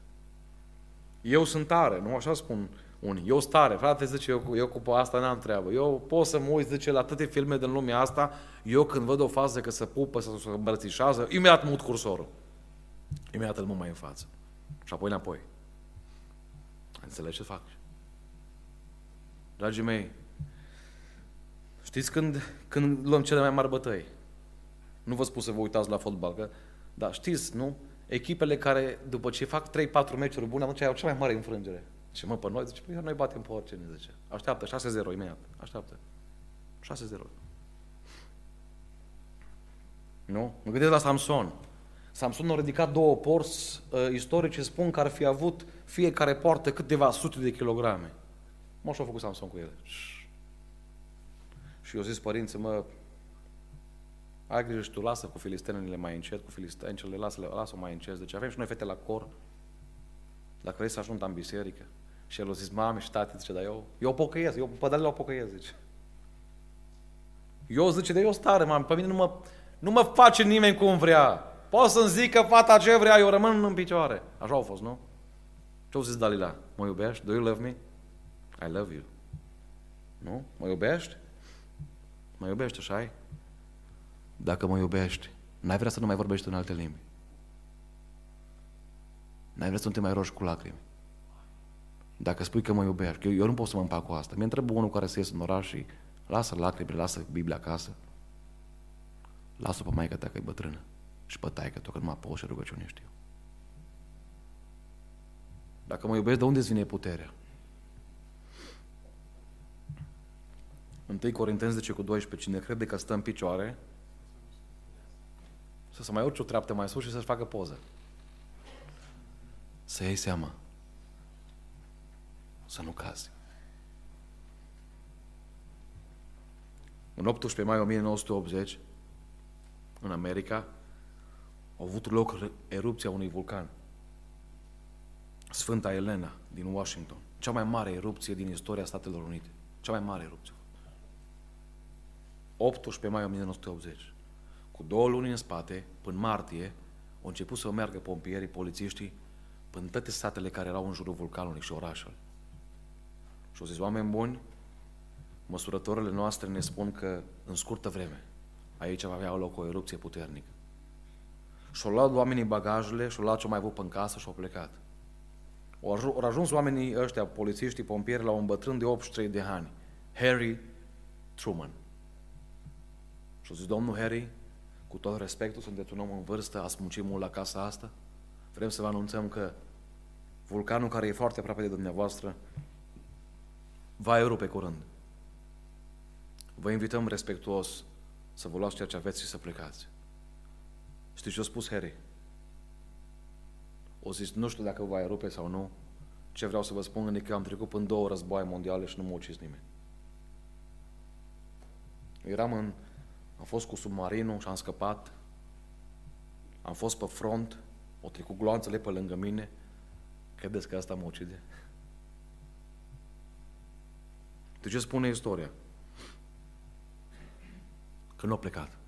Eu sunt tare, nu așa spun unii. Eu sunt tare, frate, zice, eu, eu cu asta n-am treabă. Eu pot să mă uit, zice, la atâtea filme din lumea asta, eu când văd o fază că se pupă, să se îmbrățișează, imediat mut cursorul. Imediat îl mut mai în față. Și apoi înapoi. Înțelegi ce fac? Dragii mei, știți când, când luăm cele mai mari bătăi? Nu vă spun să vă uitați la fotbal, că, dar știți, nu? Echipele care, după ce fac 3-4 meciuri bune, atunci au cea mai mare înfrângere. Și mă, pe noi, zice, păi noi batem pe oricine, zice. Așteaptă, 6-0 imediat, așteaptă. 6-0. Nu? Mă gândesc la Samson. Samson a ridicat două porți uh, istorice, spun că ar fi avut fiecare poartă câteva sute de kilograme. Mă, și-a făcut Samson cu ele. Și eu zis, părinții, mă, ai grijă și tu, lasă cu filistenele mai încet, cu filistencele, lasă-o lasă mai încet. Deci avem și noi fete la cor. Dacă vrei să ajung în biserică. Și el a zis, mame și tati, zice, dar eu, eu pocăiesc, eu pădările o pocăiesc, zice. Eu zice, de eu stare, mame, pe mine nu mă, nu mă face nimeni cum vrea. Pot să-mi zic că fata ce vrea, eu rămân în picioare. Așa au fost, nu? Ce au zis Dalila? Mă iubești? Do you love me? I love you. Nu? Mă iubești? Mă iubești, așa -i? Dacă mă iubești, n-ai vrea să nu mai vorbești în alte limbi. N-ai vrea să nu te mai rogi cu lacrimi. Dacă spui că mă iubești, eu, eu nu pot să mă împac cu asta. Mi-e întrebă unul care se ies în oraș și lasă lacrimile, lasă Biblia acasă. Lasă-o pe maică ta că e bătrână și pe taică tu că nu mă pot și rugăciune știu. Dacă mă iubesc, de unde îți vine puterea? 1 Corinteni 10 cu 12, cine crede că stă în picioare, să se mai urce o treaptă mai sus și să-și facă poză. Să iei seama. Să nu cazi. În 18 mai 1980, în America, a avut loc erupția unui vulcan. Sfânta Elena din Washington. Cea mai mare erupție din istoria Statelor Unite. Cea mai mare erupție. 18 mai 1980. Cu două luni în spate, până martie, au început să meargă pompierii, polițiștii, până toate satele care erau în jurul vulcanului și orașele. Și au zis, oameni buni, măsurătorile noastre ne spun că în scurtă vreme aici va avea loc o erupție puternică. Și-au luat oamenii bagajele, și-au luat ce mai avut în casă și-au plecat. Au ajuns oamenii ăștia, polițiștii, pompieri, la un bătrân de 83 de ani, Harry Truman. Și-au zis, domnul Harry, cu tot respectul, sunteți un om în vârstă, ați muncit mult la casa asta, vrem să vă anunțăm că vulcanul care e foarte aproape de dumneavoastră va rupe curând. Vă invităm respectuos să vă luați ceea ce aveți și să plecați. Știți ce a spus Harry? O zis, nu știu dacă va rupe sau nu. Ce vreau să vă spun e că am trecut în două războaie mondiale și nu m-a ucis nimeni. Eram în... Am fost cu submarinul și am scăpat. Am fost pe front, o trecut gloanțele pe lângă mine. Credeți că asta mă ucide? De ce spune istoria? Că nu a plecat.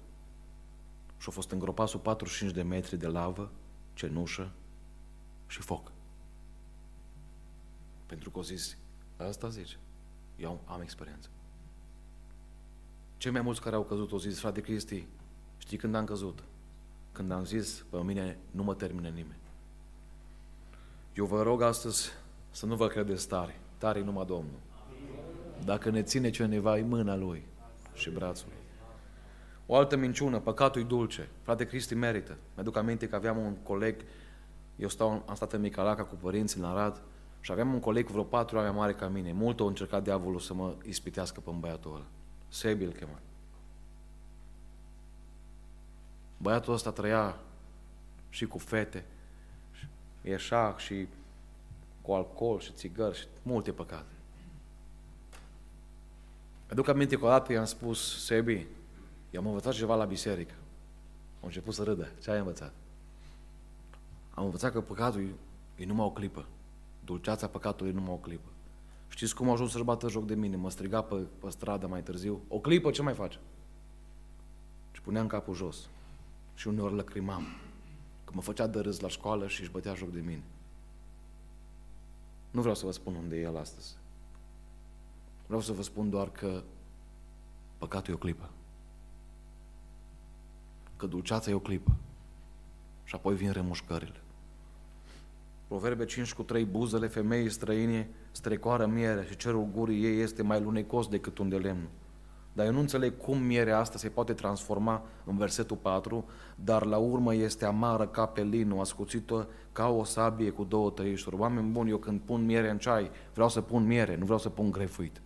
Și a fost îngropat sub 45 de metri de lavă, cenușă și foc. Pentru că o zis, asta zice, eu am experiență. Cei mai mulți care au căzut au zis, frate Cristi, știi când am căzut? Când am zis, pe mine nu mă termine nimeni. Eu vă rog astăzi să nu vă credeți tari. Tari numai Domnul. Dacă ne ține cineva, în mâna Lui și brațul Lui. O altă minciună, păcatul e dulce. Frate Cristi merită. Mi-aduc aminte că aveam un coleg, eu stau, am stat în Micalaca cu părinții în Arad și aveam un coleg cu vreo patru ani mai mare ca mine. Mult a încercat diavolul să mă ispitească pe băiatul ăla. Sebi îl chema. Băiatul ăsta trăia și cu fete, și ieșa și cu alcool și țigări și multe păcate. Aduc aminte că o dată i-am spus, Sebi, i-am învățat ceva la biserică. Am început să râdă. Ce ai învățat? Am învățat că păcatul e, e numai o clipă. Dulceața păcatului e numai o clipă. Știți cum a ajuns să-și bată joc de mine? Mă striga pe, pe stradă mai târziu. O clipă, ce mai face? Și puneam capul jos. Și uneori lăcrimam. Că mă făcea de râs la școală și își bătea joc de mine. Nu vreau să vă spun unde e el astăzi. Vreau să vă spun doar că păcatul e o clipă. Că dulceața e o clipă. Și apoi vin remușcările. Proverbe 5 cu 3, buzele femeii străine strecoară miere și cerul gurii ei este mai lunecos decât un de lemn. Dar eu nu înțeleg cum mierea asta se poate transforma în versetul 4, dar la urmă este amară ca pe linul, ascuțită ca o sabie cu două tăișuri. Oameni buni, eu când pun miere în ceai, vreau să pun miere, nu vreau să pun grefuit.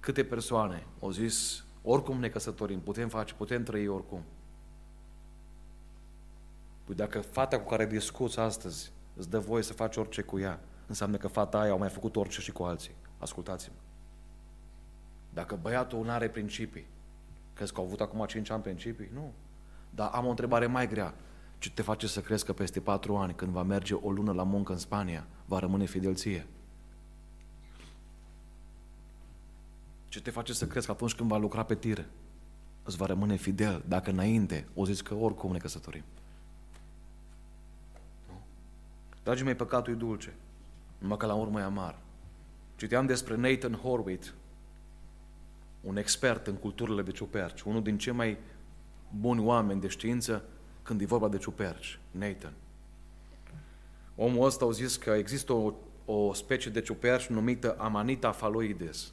Câte persoane au zis, oricum ne căsătorim, putem face, putem trăi oricum. Păi dacă fata cu care discuți astăzi îți dă voie să faci orice cu ea, înseamnă că fata aia au mai făcut orice și cu alții. Ascultați-mă. Dacă băiatul nu are principii, crezi că au avut acum 5 ani principii? Nu. Dar am o întrebare mai grea. Ce te face să crezi că peste patru ani, când va merge o lună la muncă în Spania, va rămâne fidel ție? Ce te face să crezi că atunci când va lucra pe tir, îți va rămâne fidel, dacă înainte o zici că oricum ne căsătorim? Dragii mei, păcatul e dulce, numai că la urmă e amar. Citeam despre Nathan Horwitz, un expert în culturile de ciuperci, unul din cei mai buni oameni de știință când e vorba de ciuperci, Nathan. Omul ăsta a zis că există o, o specie de ciuperci numită Amanita phalloides,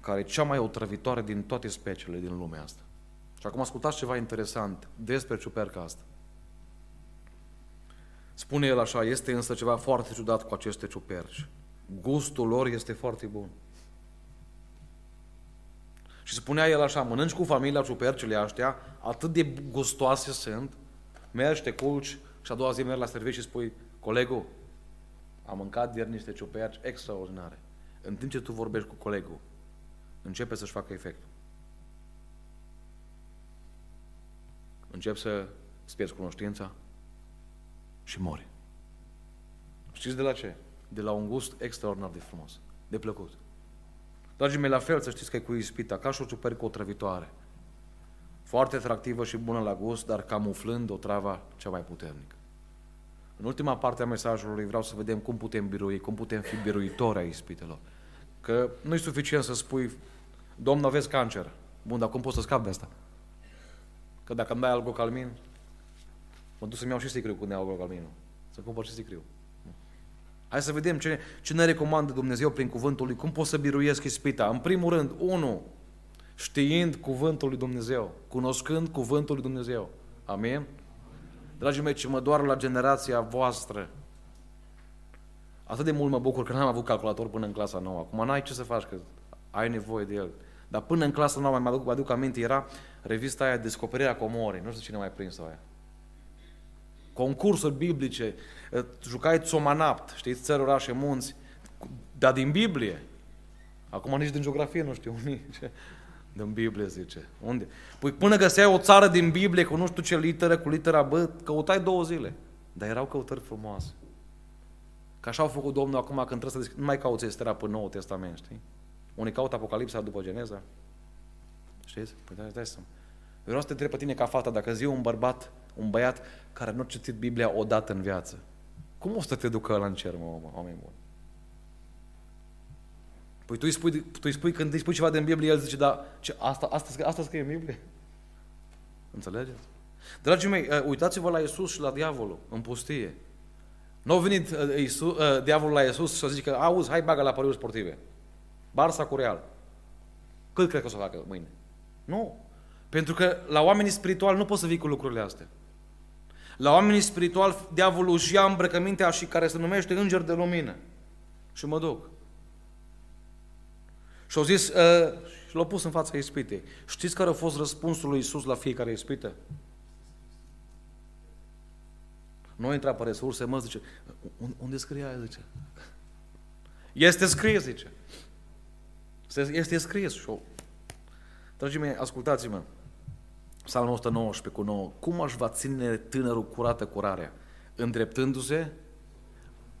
care e cea mai otrăvitoare din toate speciile din lumea asta. Și acum ascultați ceva interesant despre ciuperca asta. Spune el așa, este însă ceva foarte ciudat cu aceste ciuperci. Gustul lor este foarte bun. Și spunea el așa, mănânci cu familia ciupercile aștia, atât de gustoase sunt, mergi, te culci și a doua zi mergi la serviciu și spui, colegul, am mâncat ieri niște ciuperci extraordinare. În timp ce tu vorbești cu colegul, începe să-și facă efectul. Încep să îți pierzi cunoștința și mori. Știți de la ce? De la un gust extraordinar de frumos, de plăcut. Dragii mei, la fel să știți că e cu ispita, ca și o ciupercă otrăvitoare. Foarte atractivă și bună la gust, dar camuflând o travă cea mai puternică. În ultima parte a mesajului vreau să vedem cum putem birui, cum putem fi biruitori a ispitelor. Că nu e suficient să spui, domnul, aveți cancer. Bun, dar cum poți să scap de asta? Că dacă îmi dai algocalmin, mă duc să-mi iau și sicriu cu nealgocalminul. Să cumpăr și sicriu. Hai să vedem ce, ce ne recomandă Dumnezeu prin cuvântul lui, cum pot să biruiesc ispita. În primul rând, unu, știind cuvântul lui Dumnezeu, cunoscând cuvântul lui Dumnezeu. Amin? Dragii mei, ce mă doar la generația voastră, Atât de mult mă bucur că n-am avut calculator până în clasa nouă. Acum n-ai ce să faci, că ai nevoie de el. Dar până în clasa nouă, mai aduc, aduc aminte, era revista aia Descoperirea Comorii. Nu știu cine mai prins aia. Concursuri biblice, jucai Țomanapt, știți, țări, orașe, munți, dar din Biblie. Acum nici din geografie nu știu unii. Din Biblie zice. Unde? Păi până găseai o țară din Biblie cu nu știu ce literă, cu litera B, căutai două zile. Dar erau căutări frumoase. Că așa au făcut Domnul acum când trebuie să deschid, nu mai cauți Estera pe Noul Testament, știi? Unii caută Apocalipsa după Geneza. Știți? Păi dai, dai să Vreau să te întreb pe tine ca fata, dacă zi un bărbat, un băiat care nu a citit Biblia odată în viață, cum o să te ducă la în cer, mă, oameni buni? Păi tu îi spui, tu îi spui când îi spui ceva din Biblie, el zice, da, ce, asta, asta, asta scrie în Biblie? Înțelegeți? Dragii mei, uh, uitați-vă la Isus și la diavolul în pustie. Nu a venit uh, Iisus, uh, diavolul la Iisus și a zis că, auzi, hai bagă la pariuri sportive. Barça cu Real. Cât cred că o să facă mâine? Nu. Pentru că la oamenii spirituali nu poți să vii cu lucrurile astea. La oamenii spirituali, diavolul își ia îmbrăcămintea și care se numește înger de lumină. Și mă duc. Și au zis, uh, și l-au pus în fața ispitei. Știți care a fost răspunsul lui Isus la fiecare ispită? Nu intra pe resurse, mă, zice, unde scrie aia, zice? Este scris, zice. Este scris. Și o... Dragii mei, ascultați-mă. Psalmul 119 cu 9. Cum aș va ține tânărul curată curarea? Îndreptându-se?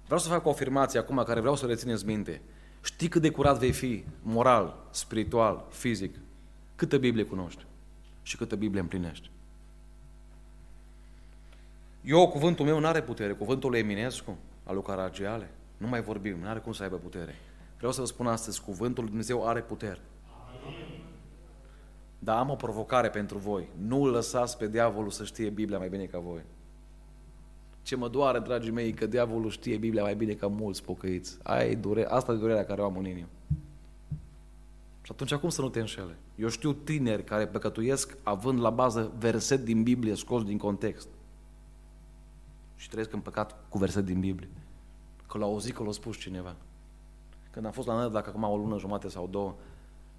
Vreau să fac o afirmație acum care vreau să rețineți minte. Știi cât de curat vei fi, moral, spiritual, fizic, câtă Biblie cunoști și câtă Biblie împlinești. Eu, cuvântul meu nu are putere, cuvântul lui Eminescu, al lui Caragiale, nu mai vorbim, nu are cum să aibă putere. Vreau să vă spun astăzi, cuvântul lui Dumnezeu are putere. Dar am o provocare pentru voi. Nu lăsați pe diavolul să știe Biblia mai bine ca voi. Ce mă doare, dragii mei, că diavolul știe Biblia mai bine ca mulți pocăiți. Aia e dure, asta e durerea care o am în inimă. Și atunci cum să nu te înșele? Eu știu tineri care păcătuiesc având la bază verset din Biblie scos din context. Și trăiesc în păcat cu verset din Biblie. Că l-au auzit că l-a spus cineva. Când am fost la dacă acum o lună jumate sau două,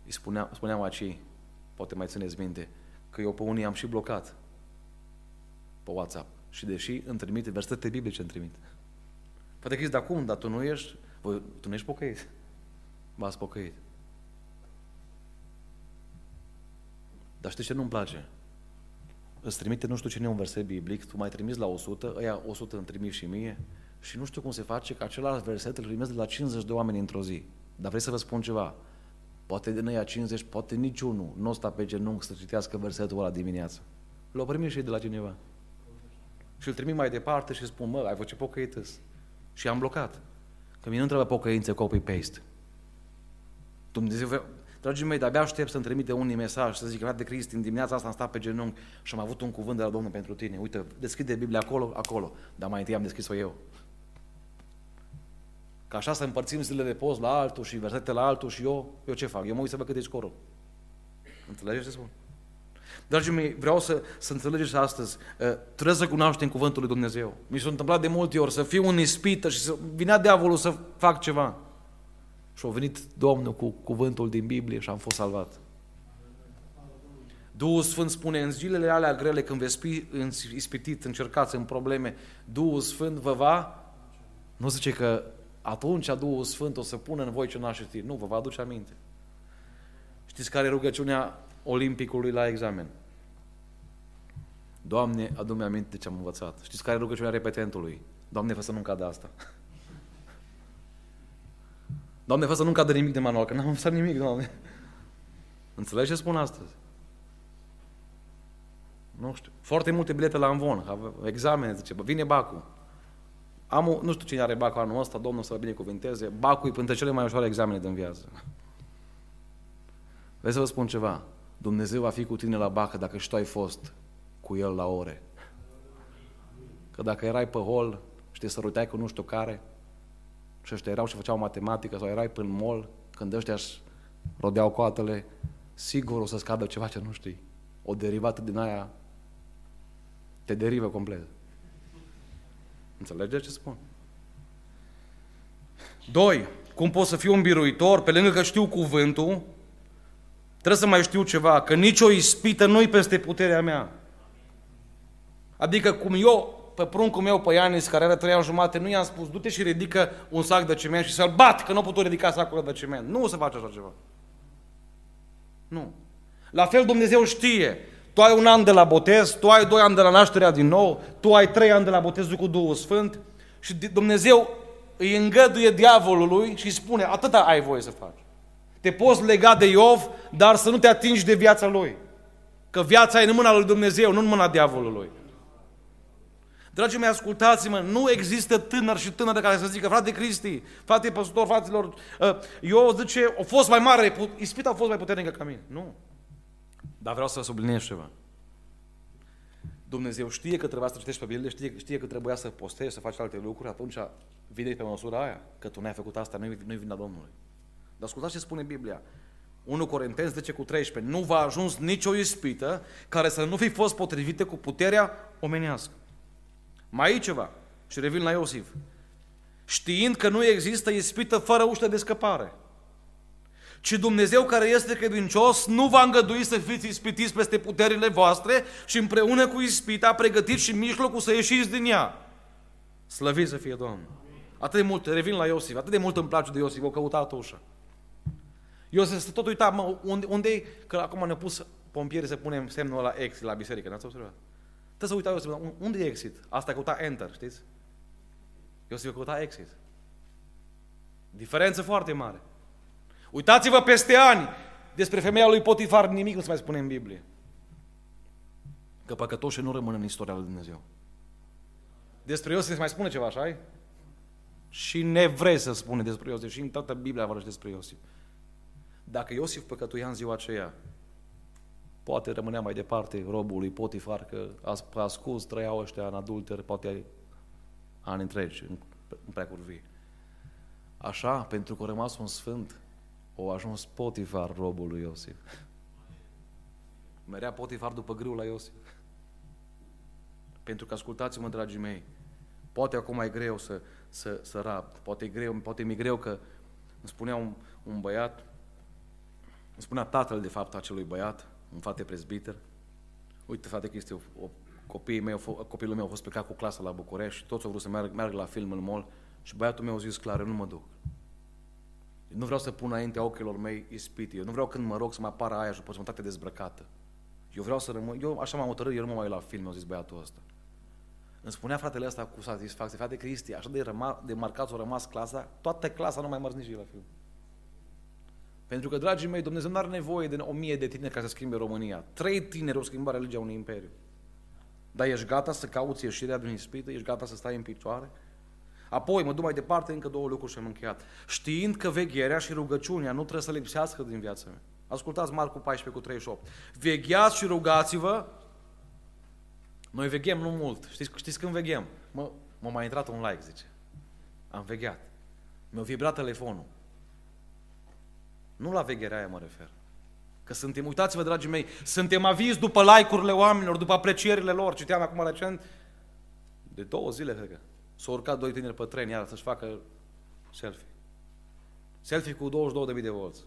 îi spuneam, spuneam acei, poate mai țineți minte, că eu pe unii am și blocat pe WhatsApp. Și deși îmi trimite versete biblice, îmi trimite. Poate că zici, dar cum? Dar tu nu ești, voi, tu nu ești pocăit. V-ați pocăit. Dar știți ce nu-mi place? Îți trimite nu știu cine un verset biblic, tu mai trimiți la 100, ăia 100 îmi trimis și mie și nu știu cum se face că același verset îl primesc de la 50 de oameni într-o zi. Dar vrei să vă spun ceva? Poate din ăia 50, poate niciunul nu sta pe genunchi să citească versetul ăla dimineața. L-au primit și de la cineva. Și îl trimit mai departe și spun, mă, ai făcut ce pocăităs. Și am blocat. Că mine nu trebuie pocăință copy-paste. Dumnezeu vrea... Dragii mei, de-abia aștept să-mi trimite unii mesaj, să zic, de Cristi, în dimineața asta am stat pe genunchi și am avut un cuvânt de la Domnul pentru tine. Uite, deschide Biblia acolo, acolo. Dar mai întâi am deschis-o eu. Ca așa să împărțim zilele de post la altul și versete la altul și eu, eu ce fac? Eu mă uit să văd cât e scorul. Înțelegeți ce spun? Dragii mei, vreau să, să înțelegeți astăzi, uh, trebuie să cunoaștem cuvântul lui Dumnezeu. Mi s-a întâmplat de multe ori să fiu în ispită și să vinea diavolul să fac ceva. Și a venit Domnul cu cuvântul din Biblie și am fost salvat. Duhul Sfânt spune, în zilele alea grele, când veți fi ispitit, încercați în probleme, Duhul Sfânt vă va, nu zice că atunci Duhul Sfânt o să pună în voi ce n ști. Nu, vă va aduce aminte. Știți care e rugăciunea olimpicului la examen? Doamne, adu-mi aminte de ce am învățat. Știți care e rugăciunea repetentului? Doamne, fă să nu cadă asta. Doamne, fă să nu cadă nimic de manual, că n-am învățat nimic, Doamne. Înțelegi ce spun astăzi? Nu știu. Foarte multe bilete la Amvon, examene, zice, bă, vine Bacu. Am o, nu știu cine are Bacu anul ăsta, Domnul să-l binecuvinteze. Bacu e printre cele mai ușoare examene din viață. Vreau să vă spun ceva. Dumnezeu va fi cu tine la Bacă dacă și tu ai fost cu El la ore. Că dacă erai pe hol și te săruteai cu nu știu care, și ăștia erau și făceau matematică sau erai pe mall, când ăștia își rodeau coatele, sigur o să scadă ceva ce nu știi. O derivată din aia te derivă complet. Înțelegeți ce spun? Doi, cum pot să fiu un biruitor, pe lângă că știu cuvântul, trebuie să mai știu ceva, că nicio ispită nu-i peste puterea mea. Adică cum eu, pe pruncul meu, pe Ianis, care are trei ani jumate, nu i-am spus, du-te și ridică un sac de cement și să-l bat, că nu pot ridica sacul de cement. Nu o să faci așa ceva. Nu. La fel Dumnezeu știe. Tu ai un an de la botez, tu ai doi ani de la nașterea din nou, tu ai trei ani de la botezul cu Duhul Sfânt și Dumnezeu îi îngăduie diavolului și îi spune, atâta ai voie să faci. Te poți lega de Iov, dar să nu te atingi de viața lui. Că viața e în mâna lui Dumnezeu, nu în mâna diavolului. Dragii mei, ascultați-mă, nu există tânăr și tânără care să zică, frate Cristi, frate păstor, fraților, uh, eu zice, a fost mai mare, ispita a fost mai puternică ca mine. Nu. Dar vreau să subliniez ceva. Dumnezeu știe că trebuia să citești pe Biblie, știe, știe că trebuia să postezi, să faci alte lucruri, atunci vine pe măsura aia, că tu n-ai făcut asta, nu-i, nu-i vina Domnului. Dar ascultați ce spune Biblia. 1 Corinteni 10 cu 13. Nu va ajuns nicio ispită care să nu fi fost potrivită cu puterea omenească. Mai e ceva. Și revin la Iosif. Știind că nu există ispită fără ușă de scăpare. Ci Dumnezeu care este credincios nu va îngădui să fiți ispitiți peste puterile voastre și împreună cu ispita pregătiți și mijlocul să ieșiți din ea. Slăvit să fie Domnul. Atât de mult, revin la Iosif, atât de mult îmi place de Iosif, o căutat ușă. Iosif se tot uita, mă, unde, unde că acum ne-a pus pompierii să punem semnul la exit la biserică, n-ați observat? Trebuie să uita Iosif, unde e exit? Asta căuta enter, știți? Iosif căuta exit. Diferență foarte mare. Uitați-vă peste ani despre femeia lui Potifar, nimic nu se mai spune în Biblie. Că păcătoșii nu rămân în istoria lui Dumnezeu. Despre Iosif se mai spune ceva, așa Și ne vrei să spune despre Iosif. Și în toată Biblia vorbește despre Iosif. Dacă Iosif păcătuia în ziua aceea, poate rămânea mai departe robul lui Potifar, că a ascuns trăiau ăștia în adulter, poate ani întregi, în, în preacurvie. Așa, pentru că a rămas un sfânt, o ajuns Potifar robul lui Iosif. Merea Potifar după grâu la Iosif. Pentru că, ascultați-mă, dragii mei, poate acum e greu să, să, să rab, poate, e greu, poate mi-e greu că îmi spunea un, un băiat, îmi spunea tatăl, de fapt, acelui băiat, un frate prezbiter, uite, frate Cristi, o, o, copiii mei, copilul meu a fost plecat cu clasa la București și toți au vrut să meargă, meargă la film în mall și băiatul meu a zis clar, eu nu mă duc. Eu nu vreau să pun înaintea ochilor mei ispiti. Eu nu vreau când mă rog să mă apară aia și o jumătate dezbrăcată. Eu vreau să rămân, eu așa m-am hotărât, eu nu mă mai la film, a zis băiatul ăsta. Îmi spunea fratele ăsta cu satisfacție, frate Cristi, așa de, răma, de marcat a rămas clasa, toată clasa nu mai mers nici la film. Pentru că, dragii mei, Dumnezeu nu are nevoie de o mie de tineri ca să schimbe România. Trei tineri au schimbat religia unui imperiu. Dar ești gata să cauți ieșirea din ispită? Ești gata să stai în picioare? Apoi, mă duc mai departe, încă două lucruri și am încheiat. Știind că vegherea și rugăciunea nu trebuie să lipsească din viața mea. Ascultați Marcu 14 cu 38. Vegheați și rugați-vă. Noi veghem nu mult. Știți, știți când veghem? Mă, m-a mai intrat un like, zice. Am vegheat. Mi-a vibrat telefonul. Nu la vegherea aia mă refer. Că suntem, uitați-vă, dragii mei, suntem avizi după like-urile oamenilor, după aprecierile lor. Citeam acum recent, de două zile, cred că, s-au urcat doi tineri pe tren, iar să-și facă selfie. Selfie cu 22.000 de volți.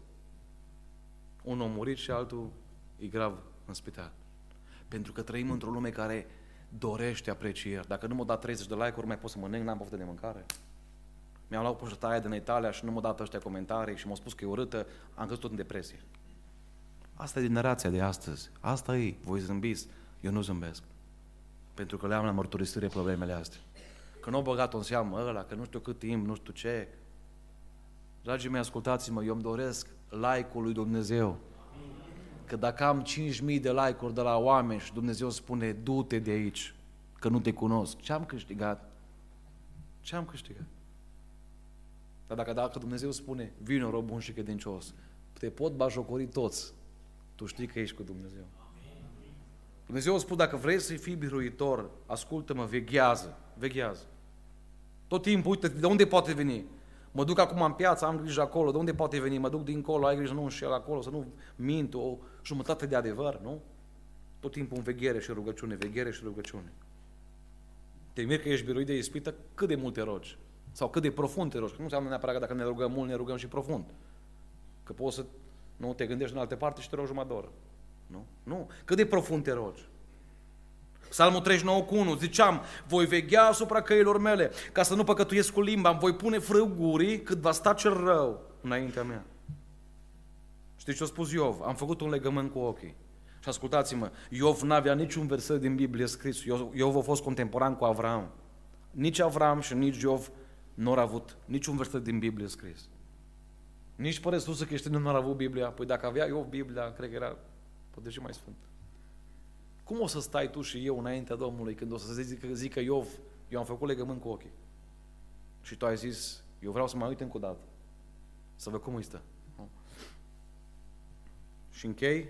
Unul a murit și altul e grav în spital. Pentru că trăim într-o lume care dorește aprecieri. Dacă nu mă da 30 de like-uri, mai pot să mănânc, n-am poftă de mâncare mi-am luat poșta aia din Italia și nu m-au dat ăștia comentarii și m-au spus că e urâtă, am căzut tot în depresie. Asta e generația de astăzi. Asta e. Voi zâmbiți. Eu nu zâmbesc. Pentru că le-am la mărturisire problemele astea. Că nu au băgat-o în seamă ăla, că nu știu cât timp, nu știu ce. Dragii mei, ascultați-mă, eu îmi doresc like-ul lui Dumnezeu. Că dacă am 5.000 de like-uri de la oameni și Dumnezeu spune, du-te de aici, că nu te cunosc, ce am câștigat? Ce am câștigat? Dar dacă, dacă Dumnezeu spune, vină rob bun și credincios, te pot bajocori toți. Tu știi că ești cu Dumnezeu. Dumnezeu a spus, dacă vrei să fii biruitor, ascultă-mă, veghează, veghează. Tot timpul, uite, de unde poate veni? Mă duc acum în piață, am grijă acolo, de unde poate veni? Mă duc dincolo, ai grijă, nu înșel acolo, să nu mint o jumătate de adevăr, nu? Tot timpul în veghere și rugăciune, veghere și rugăciune. Te mir că ești biruit de ispită, cât de multe rogi? Sau cât de profund te rogi. Că nu înseamnă neapărat că dacă ne rugăm mult, ne rugăm și profund. Că poți să nu te gândești în alte parte și te rogi jumătate de oră. Nu? Nu. Cât de profund te rogi. Psalmul 39 cu 1, ziceam, voi veghea asupra căilor mele, ca să nu păcătuiesc cu limba, îmi voi pune frâgurii cât va sta cel rău înaintea mea. Știți ce a spus Iov? Am făcut un legământ cu ochii. Și ascultați-mă, Iov n-avea niciun verset din Biblie scris. Iov a fost contemporan cu Avram. Nici Avram și nici Iov nu au avut niciun verset din Biblie scris. Nici păreți tu să creștinii nu au avut Biblia. Păi dacă avea Iov Biblia, cred că era poate și mai sfânt. Cum o să stai tu și eu înaintea Domnului când o să zică, zică Iov, eu am făcut legământ cu ochii. Și tu ai zis, eu vreau să mă uit încă o dată. Să văd cum îi stă. Și închei.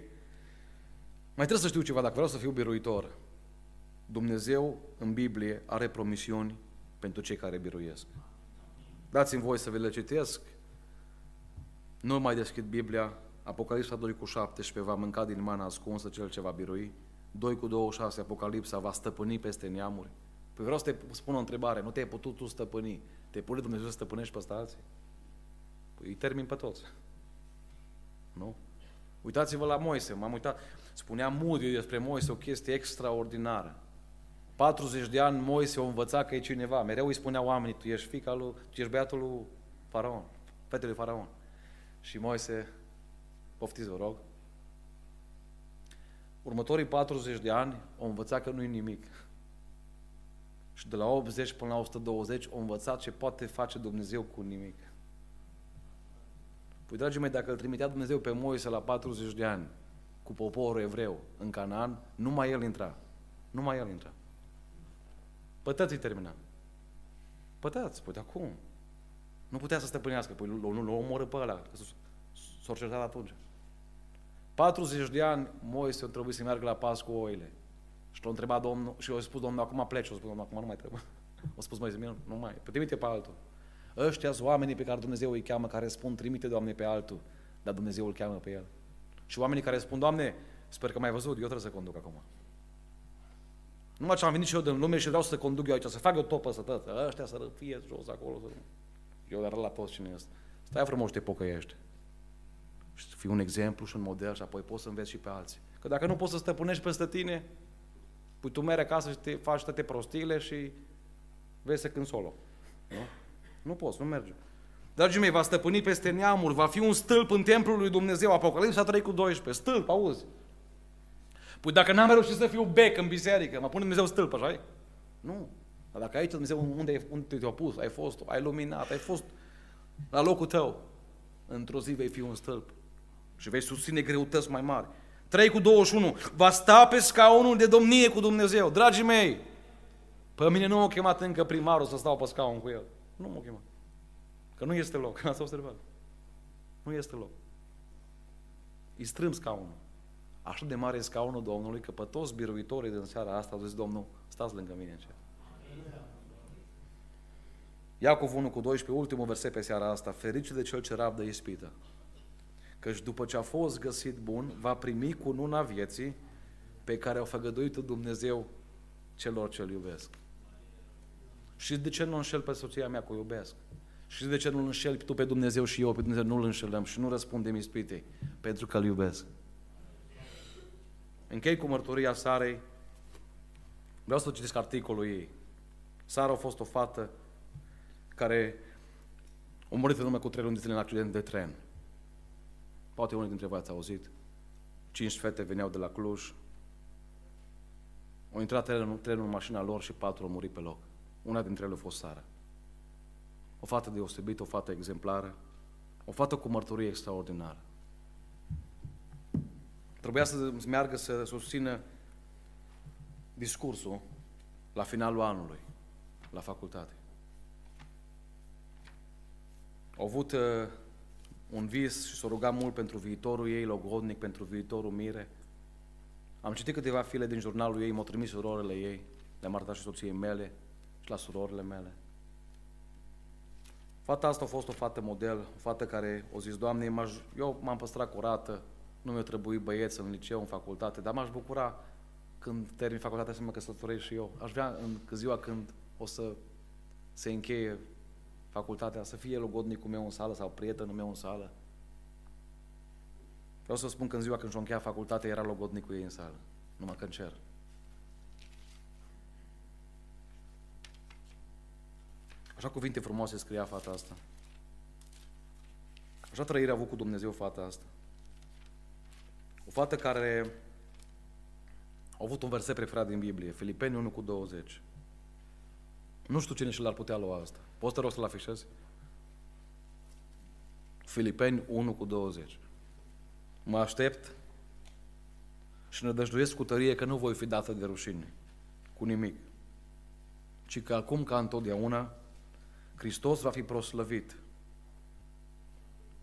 Mai trebuie să știu ceva, dacă vreau să fiu biruitor. Dumnezeu în Biblie are promisiuni pentru cei care biruiesc. Dați-mi voi să vi le citesc. Nu mai deschid Biblia. Apocalipsa 2 cu 17 va mânca din mana ascunsă cel ce va birui. 2 cu 26 Apocalipsa va stăpâni peste neamuri. Păi vreau să te spun o întrebare. Nu te-ai putut tu stăpâni. Te pune Dumnezeu să stăpânești pe alții? Păi îi termin pe toți. Nu? Uitați-vă la Moise. M-am uitat. Spunea Moody despre Moise o chestie extraordinară. 40 de ani Moise o învăța că e cineva. Mereu îi spunea oamenii, tu ești fica lui, tu ești băiatul lui Faraon, fetele lui Faraon. Și Moise, poftiți vă rog, următorii 40 de ani o învăța că nu e nimic. Și de la 80 până la 120 o învăța ce poate face Dumnezeu cu nimic. Păi, dragii mei, dacă îl trimitea Dumnezeu pe Moise la 40 de ani cu poporul evreu în Canaan, numai el intra. Numai el intra. Pătăți îi termina. Pătăți, păi acum. Nu putea să stăpânească, păi nu, nu, nu omoră pe ăla, că s-au certat atunci. 40 de ani Moise a trebuit să meargă la pas cu oile. Și l-a întrebat Domnul, și a spus Domnul, acum pleci, a spus Domnul, acum nu mai trebuie. A spus Moise, nu mai, pe trimite pe altul. Ăștia sunt oamenii pe care Dumnezeu îi cheamă, care spun, trimite, Doamne, pe altul, dar Dumnezeu îl cheamă pe el. Și oamenii care spun, Doamne, sper că mai văzut, eu trebuie să conduc acum. Numai ce am venit și eu din lume și vreau să conduc eu aici, să fac eu topă să tătă, ăștia să fie jos acolo. Să... Eu dar la toți cine este. Stai frumos, te pocăiești. Și să fii un exemplu și un model și apoi poți să înveți și pe alții. Că dacă nu poți să stăpânești peste tine, pui tu mere acasă și te faci toate prostile și vezi să cânt solo. Nu? Nu poți, nu merge. Dragii mei, va stăpâni peste neamuri, va fi un stâlp în templul lui Dumnezeu. Apocalipsa 3 cu 12. Stâlp, auzi? Păi dacă n-am reușit să fiu bec în biserică, mă pune Dumnezeu stâlp, așa Nu. Dar dacă aici Dumnezeu, unde, unde te-a pus, ai fost, ai luminat, ai fost la locul tău, într-o zi vei fi un stâlp și vei susține greutăți mai mari. 3 cu 21. Va sta pe scaunul de domnie cu Dumnezeu. Dragii mei, pe mine nu m-a chemat încă primarul să stau pe scaun cu el. Nu m-a chemat. Că nu este loc. Ați observat. Nu este loc. Îi strâm scaunul. Așa de mare e scaunul Domnului că pe toți biruitorii din seara asta au zis, Domnul, stați lângă mine în cer. Iacov 1 cu 12, ultimul verset pe seara asta, ferice de cel ce rabdă ispită. Căci după ce a fost găsit bun, va primi cu nuna vieții pe care au făgăduit Dumnezeu celor ce-L iubesc. Și de ce nu înșel pe soția mea cu iubesc? Și de ce nu-L înșel tu pe Dumnezeu și eu pe Dumnezeu nu-L înșelăm și nu răspundem ispitei? Pentru că Îl iubesc. Închei cu mărturia Sarei. Vreau să citesc articolul ei. Sara a fost o fată care a murit în urmă cu trei luni de zile în accident de tren. Poate unii dintre voi ați auzit. Cinci fete veneau de la Cluj. Au intrat trenul, trenul în mașina lor și patru au murit pe loc. Una dintre ele a fost Sara. O fată deosebită, o fată exemplară, o fată cu mărturie extraordinară. Trebuia să meargă să susțină discursul la finalul anului, la facultate. Au avut uh, un vis și s-a rugat mult pentru viitorul ei, logodnic, pentru viitorul mire. Am citit câteva file din jurnalul ei, m-au trimis surorile ei, le-am arătat și soției mele și la surorile mele. Fata asta a fost o fată model, o fată care o zis, Doamne, eu m-am păstrat curată, nu mi-a trebuit băieți în liceu, în facultate, dar m-aș bucura când termin facultatea să mă căsătoresc și eu. Aș vrea în ziua când o să se încheie facultatea, să fie logodnicul meu în sală sau prietenul meu în sală. Vreau să spun că în ziua când și-o încheia facultatea era logodnicul ei în sală, numai că în cer. Așa cuvinte frumoase scria fata asta. Așa trăire a avut cu Dumnezeu fata asta. O fată care a avut un verset preferat din Biblie, Filipeni 1 cu 20. Nu știu cine și l-ar putea lua asta. Poți te rog să-l afișezi? Filipeni 1 cu 20. Mă aștept și ne dăjduiesc cu tărie că nu voi fi dată de rușine, cu nimic, ci că acum ca întotdeauna Hristos va fi proslăvit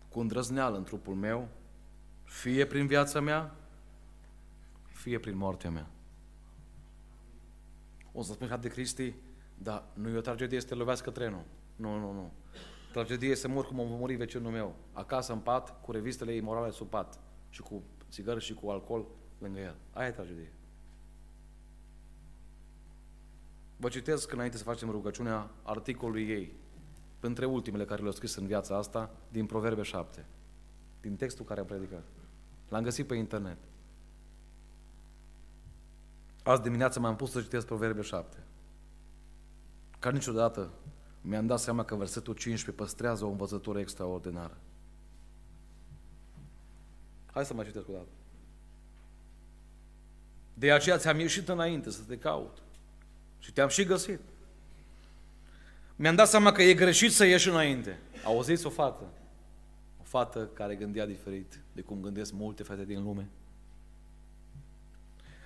cu îndrăzneală în trupul meu, fie prin viața mea, fie prin moartea mea. O să spun de Cristi, dar nu e o tragedie să te lovească trenul. Nu, nu, nu. Tragedie să mor cum am murit vecinul meu, acasă în pat, cu revistele imorale sub pat și cu țigări și cu alcool lângă el. Aia e tragedie. Vă citesc înainte să facem rugăciunea articolului ei, între ultimele care le-au scris în viața asta, din Proverbe 7, din textul care am predicat. L-am găsit pe internet. Azi dimineața m-am pus să citesc Proverbe 7. Ca niciodată mi-am dat seama că versetul 15 păstrează o învățătură extraordinară. Hai să mai citesc o dată. De aceea ți-am ieșit înainte să te caut. Și te-am și găsit. Mi-am dat seama că e greșit să ieși înainte. Auziți o fată? O fată care gândea diferit de cum gândesc multe fete din lume.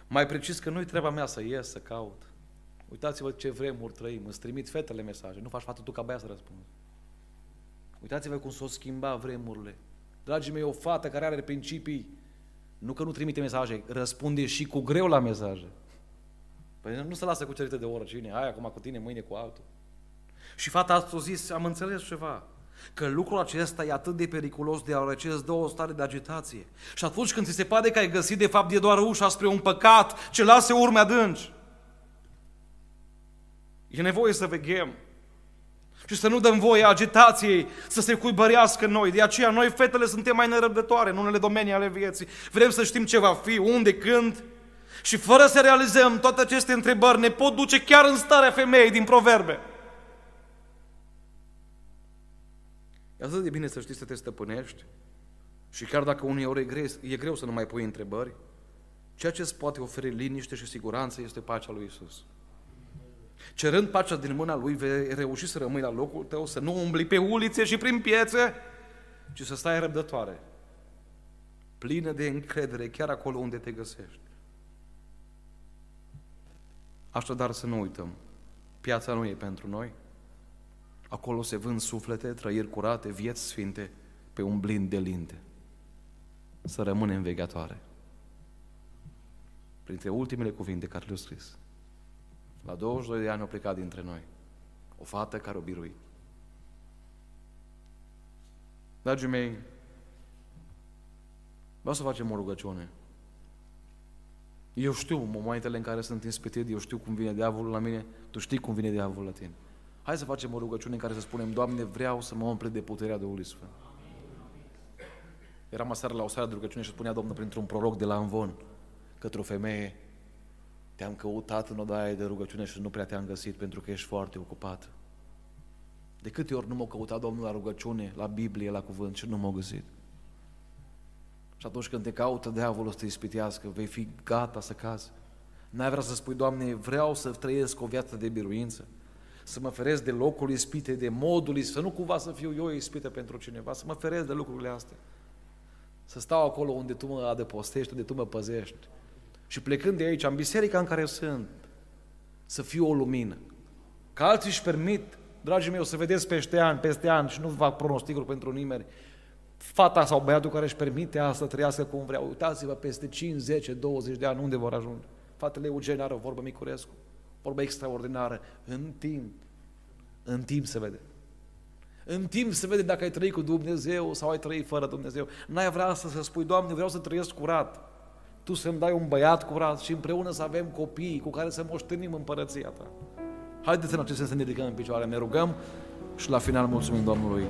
Mai precis că nu-i treaba mea să ies, să caut. Uitați-vă ce vremuri trăim, îți trimit fetele mesaje, nu faci fată tu ca băiat să răspunzi. Uitați-vă cum s-au schimbat vremurile. Dragii mei, o fată care are principii, nu că nu trimite mesaje, răspunde și cu greu la mesaje. Păi nu se lasă cucerită de oricine, hai acum cu tine, mâine cu altul. Și fata asta a zis, am înțeles ceva, că lucrul acesta e atât de periculos deoarece îți dă o stare de agitație. Și atunci când ți se pare că ai găsit, de fapt, e doar ușa spre un păcat ce lasă urme adânci. E nevoie să veghem și să nu dăm voie agitației să se cuibărească în noi. De aceea noi, fetele, suntem mai nerăbdătoare în unele domenii ale vieții. Vrem să știm ce va fi, unde, când. Și fără să realizăm toate aceste întrebări, ne pot duce chiar în starea femeii din proverbe. E atât de bine să știi să te stăpânești și chiar dacă uneori e greu, e greu să nu mai pui întrebări, ceea ce îți poate oferi liniște și siguranță este pacea lui Isus. Cerând pacea din mâna Lui, vei reuși să rămâi la locul tău, să nu umbli pe ulițe și prin piețe, ci să stai răbdătoare, plină de încredere, chiar acolo unde te găsești. Așadar să nu uităm, piața nu e pentru noi, acolo se vând suflete, trăiri curate, vieți sfinte, pe un blind de linte. Să rămânem vegatoare. Printre ultimele cuvinte care le-au scris. La 22 de ani a plecat dintre noi. O fată care o birui. Dragii mei, vreau să facem o rugăciune. Eu știu momentele în care sunt inspitit, eu știu cum vine diavolul la mine, tu știi cum vine diavolul la tine. Hai să facem o rugăciune în care să spunem, Doamne, vreau să mă umple de puterea Duhului Sfânt. Eram aseară la o seară de rugăciune și spunea Domnul printr-un proroc de la Învon către o femeie te-am căutat în odaia de rugăciune și nu prea te-am găsit pentru că ești foarte ocupat. De câte ori nu m-a căutat Domnul la rugăciune, la Biblie, la cuvânt și nu m-a găsit. Și atunci când te caută diavolul să te ispitească, vei fi gata să cazi. N-ai vrea să spui, Doamne, vreau să trăiesc o viață de biruință, să mă feresc de locul ispite, de modul să nu cumva să fiu eu ispită pentru cineva, să mă feresc de lucrurile astea. Să stau acolo unde Tu mă adăpostești, unde Tu mă păzești, și plecând de aici, în biserica în care sunt, să fiu o lumină. Că alții își permit, dragii mei, o să vedeți peste ani, peste ani, și nu fac pronosticuri pentru nimeni, fata sau băiatul care își permite asta să trăiască cum vrea. Uitați-vă peste 5, 10, 20 de ani unde vor ajunge. Fratele Eugen are o vorbă Micurescu, vorbă extraordinară. În timp, în timp se vede. În timp se vede dacă ai trăit cu Dumnezeu sau ai trăit fără Dumnezeu. N-ai vrea să, să spui, Doamne, vreau să trăiesc curat tu să-mi dai un băiat curat și împreună să avem copii cu care să moștenim împărăția ta. Haideți în acest sens să ne ridicăm în picioare, ne rugăm și la final mulțumim Domnului.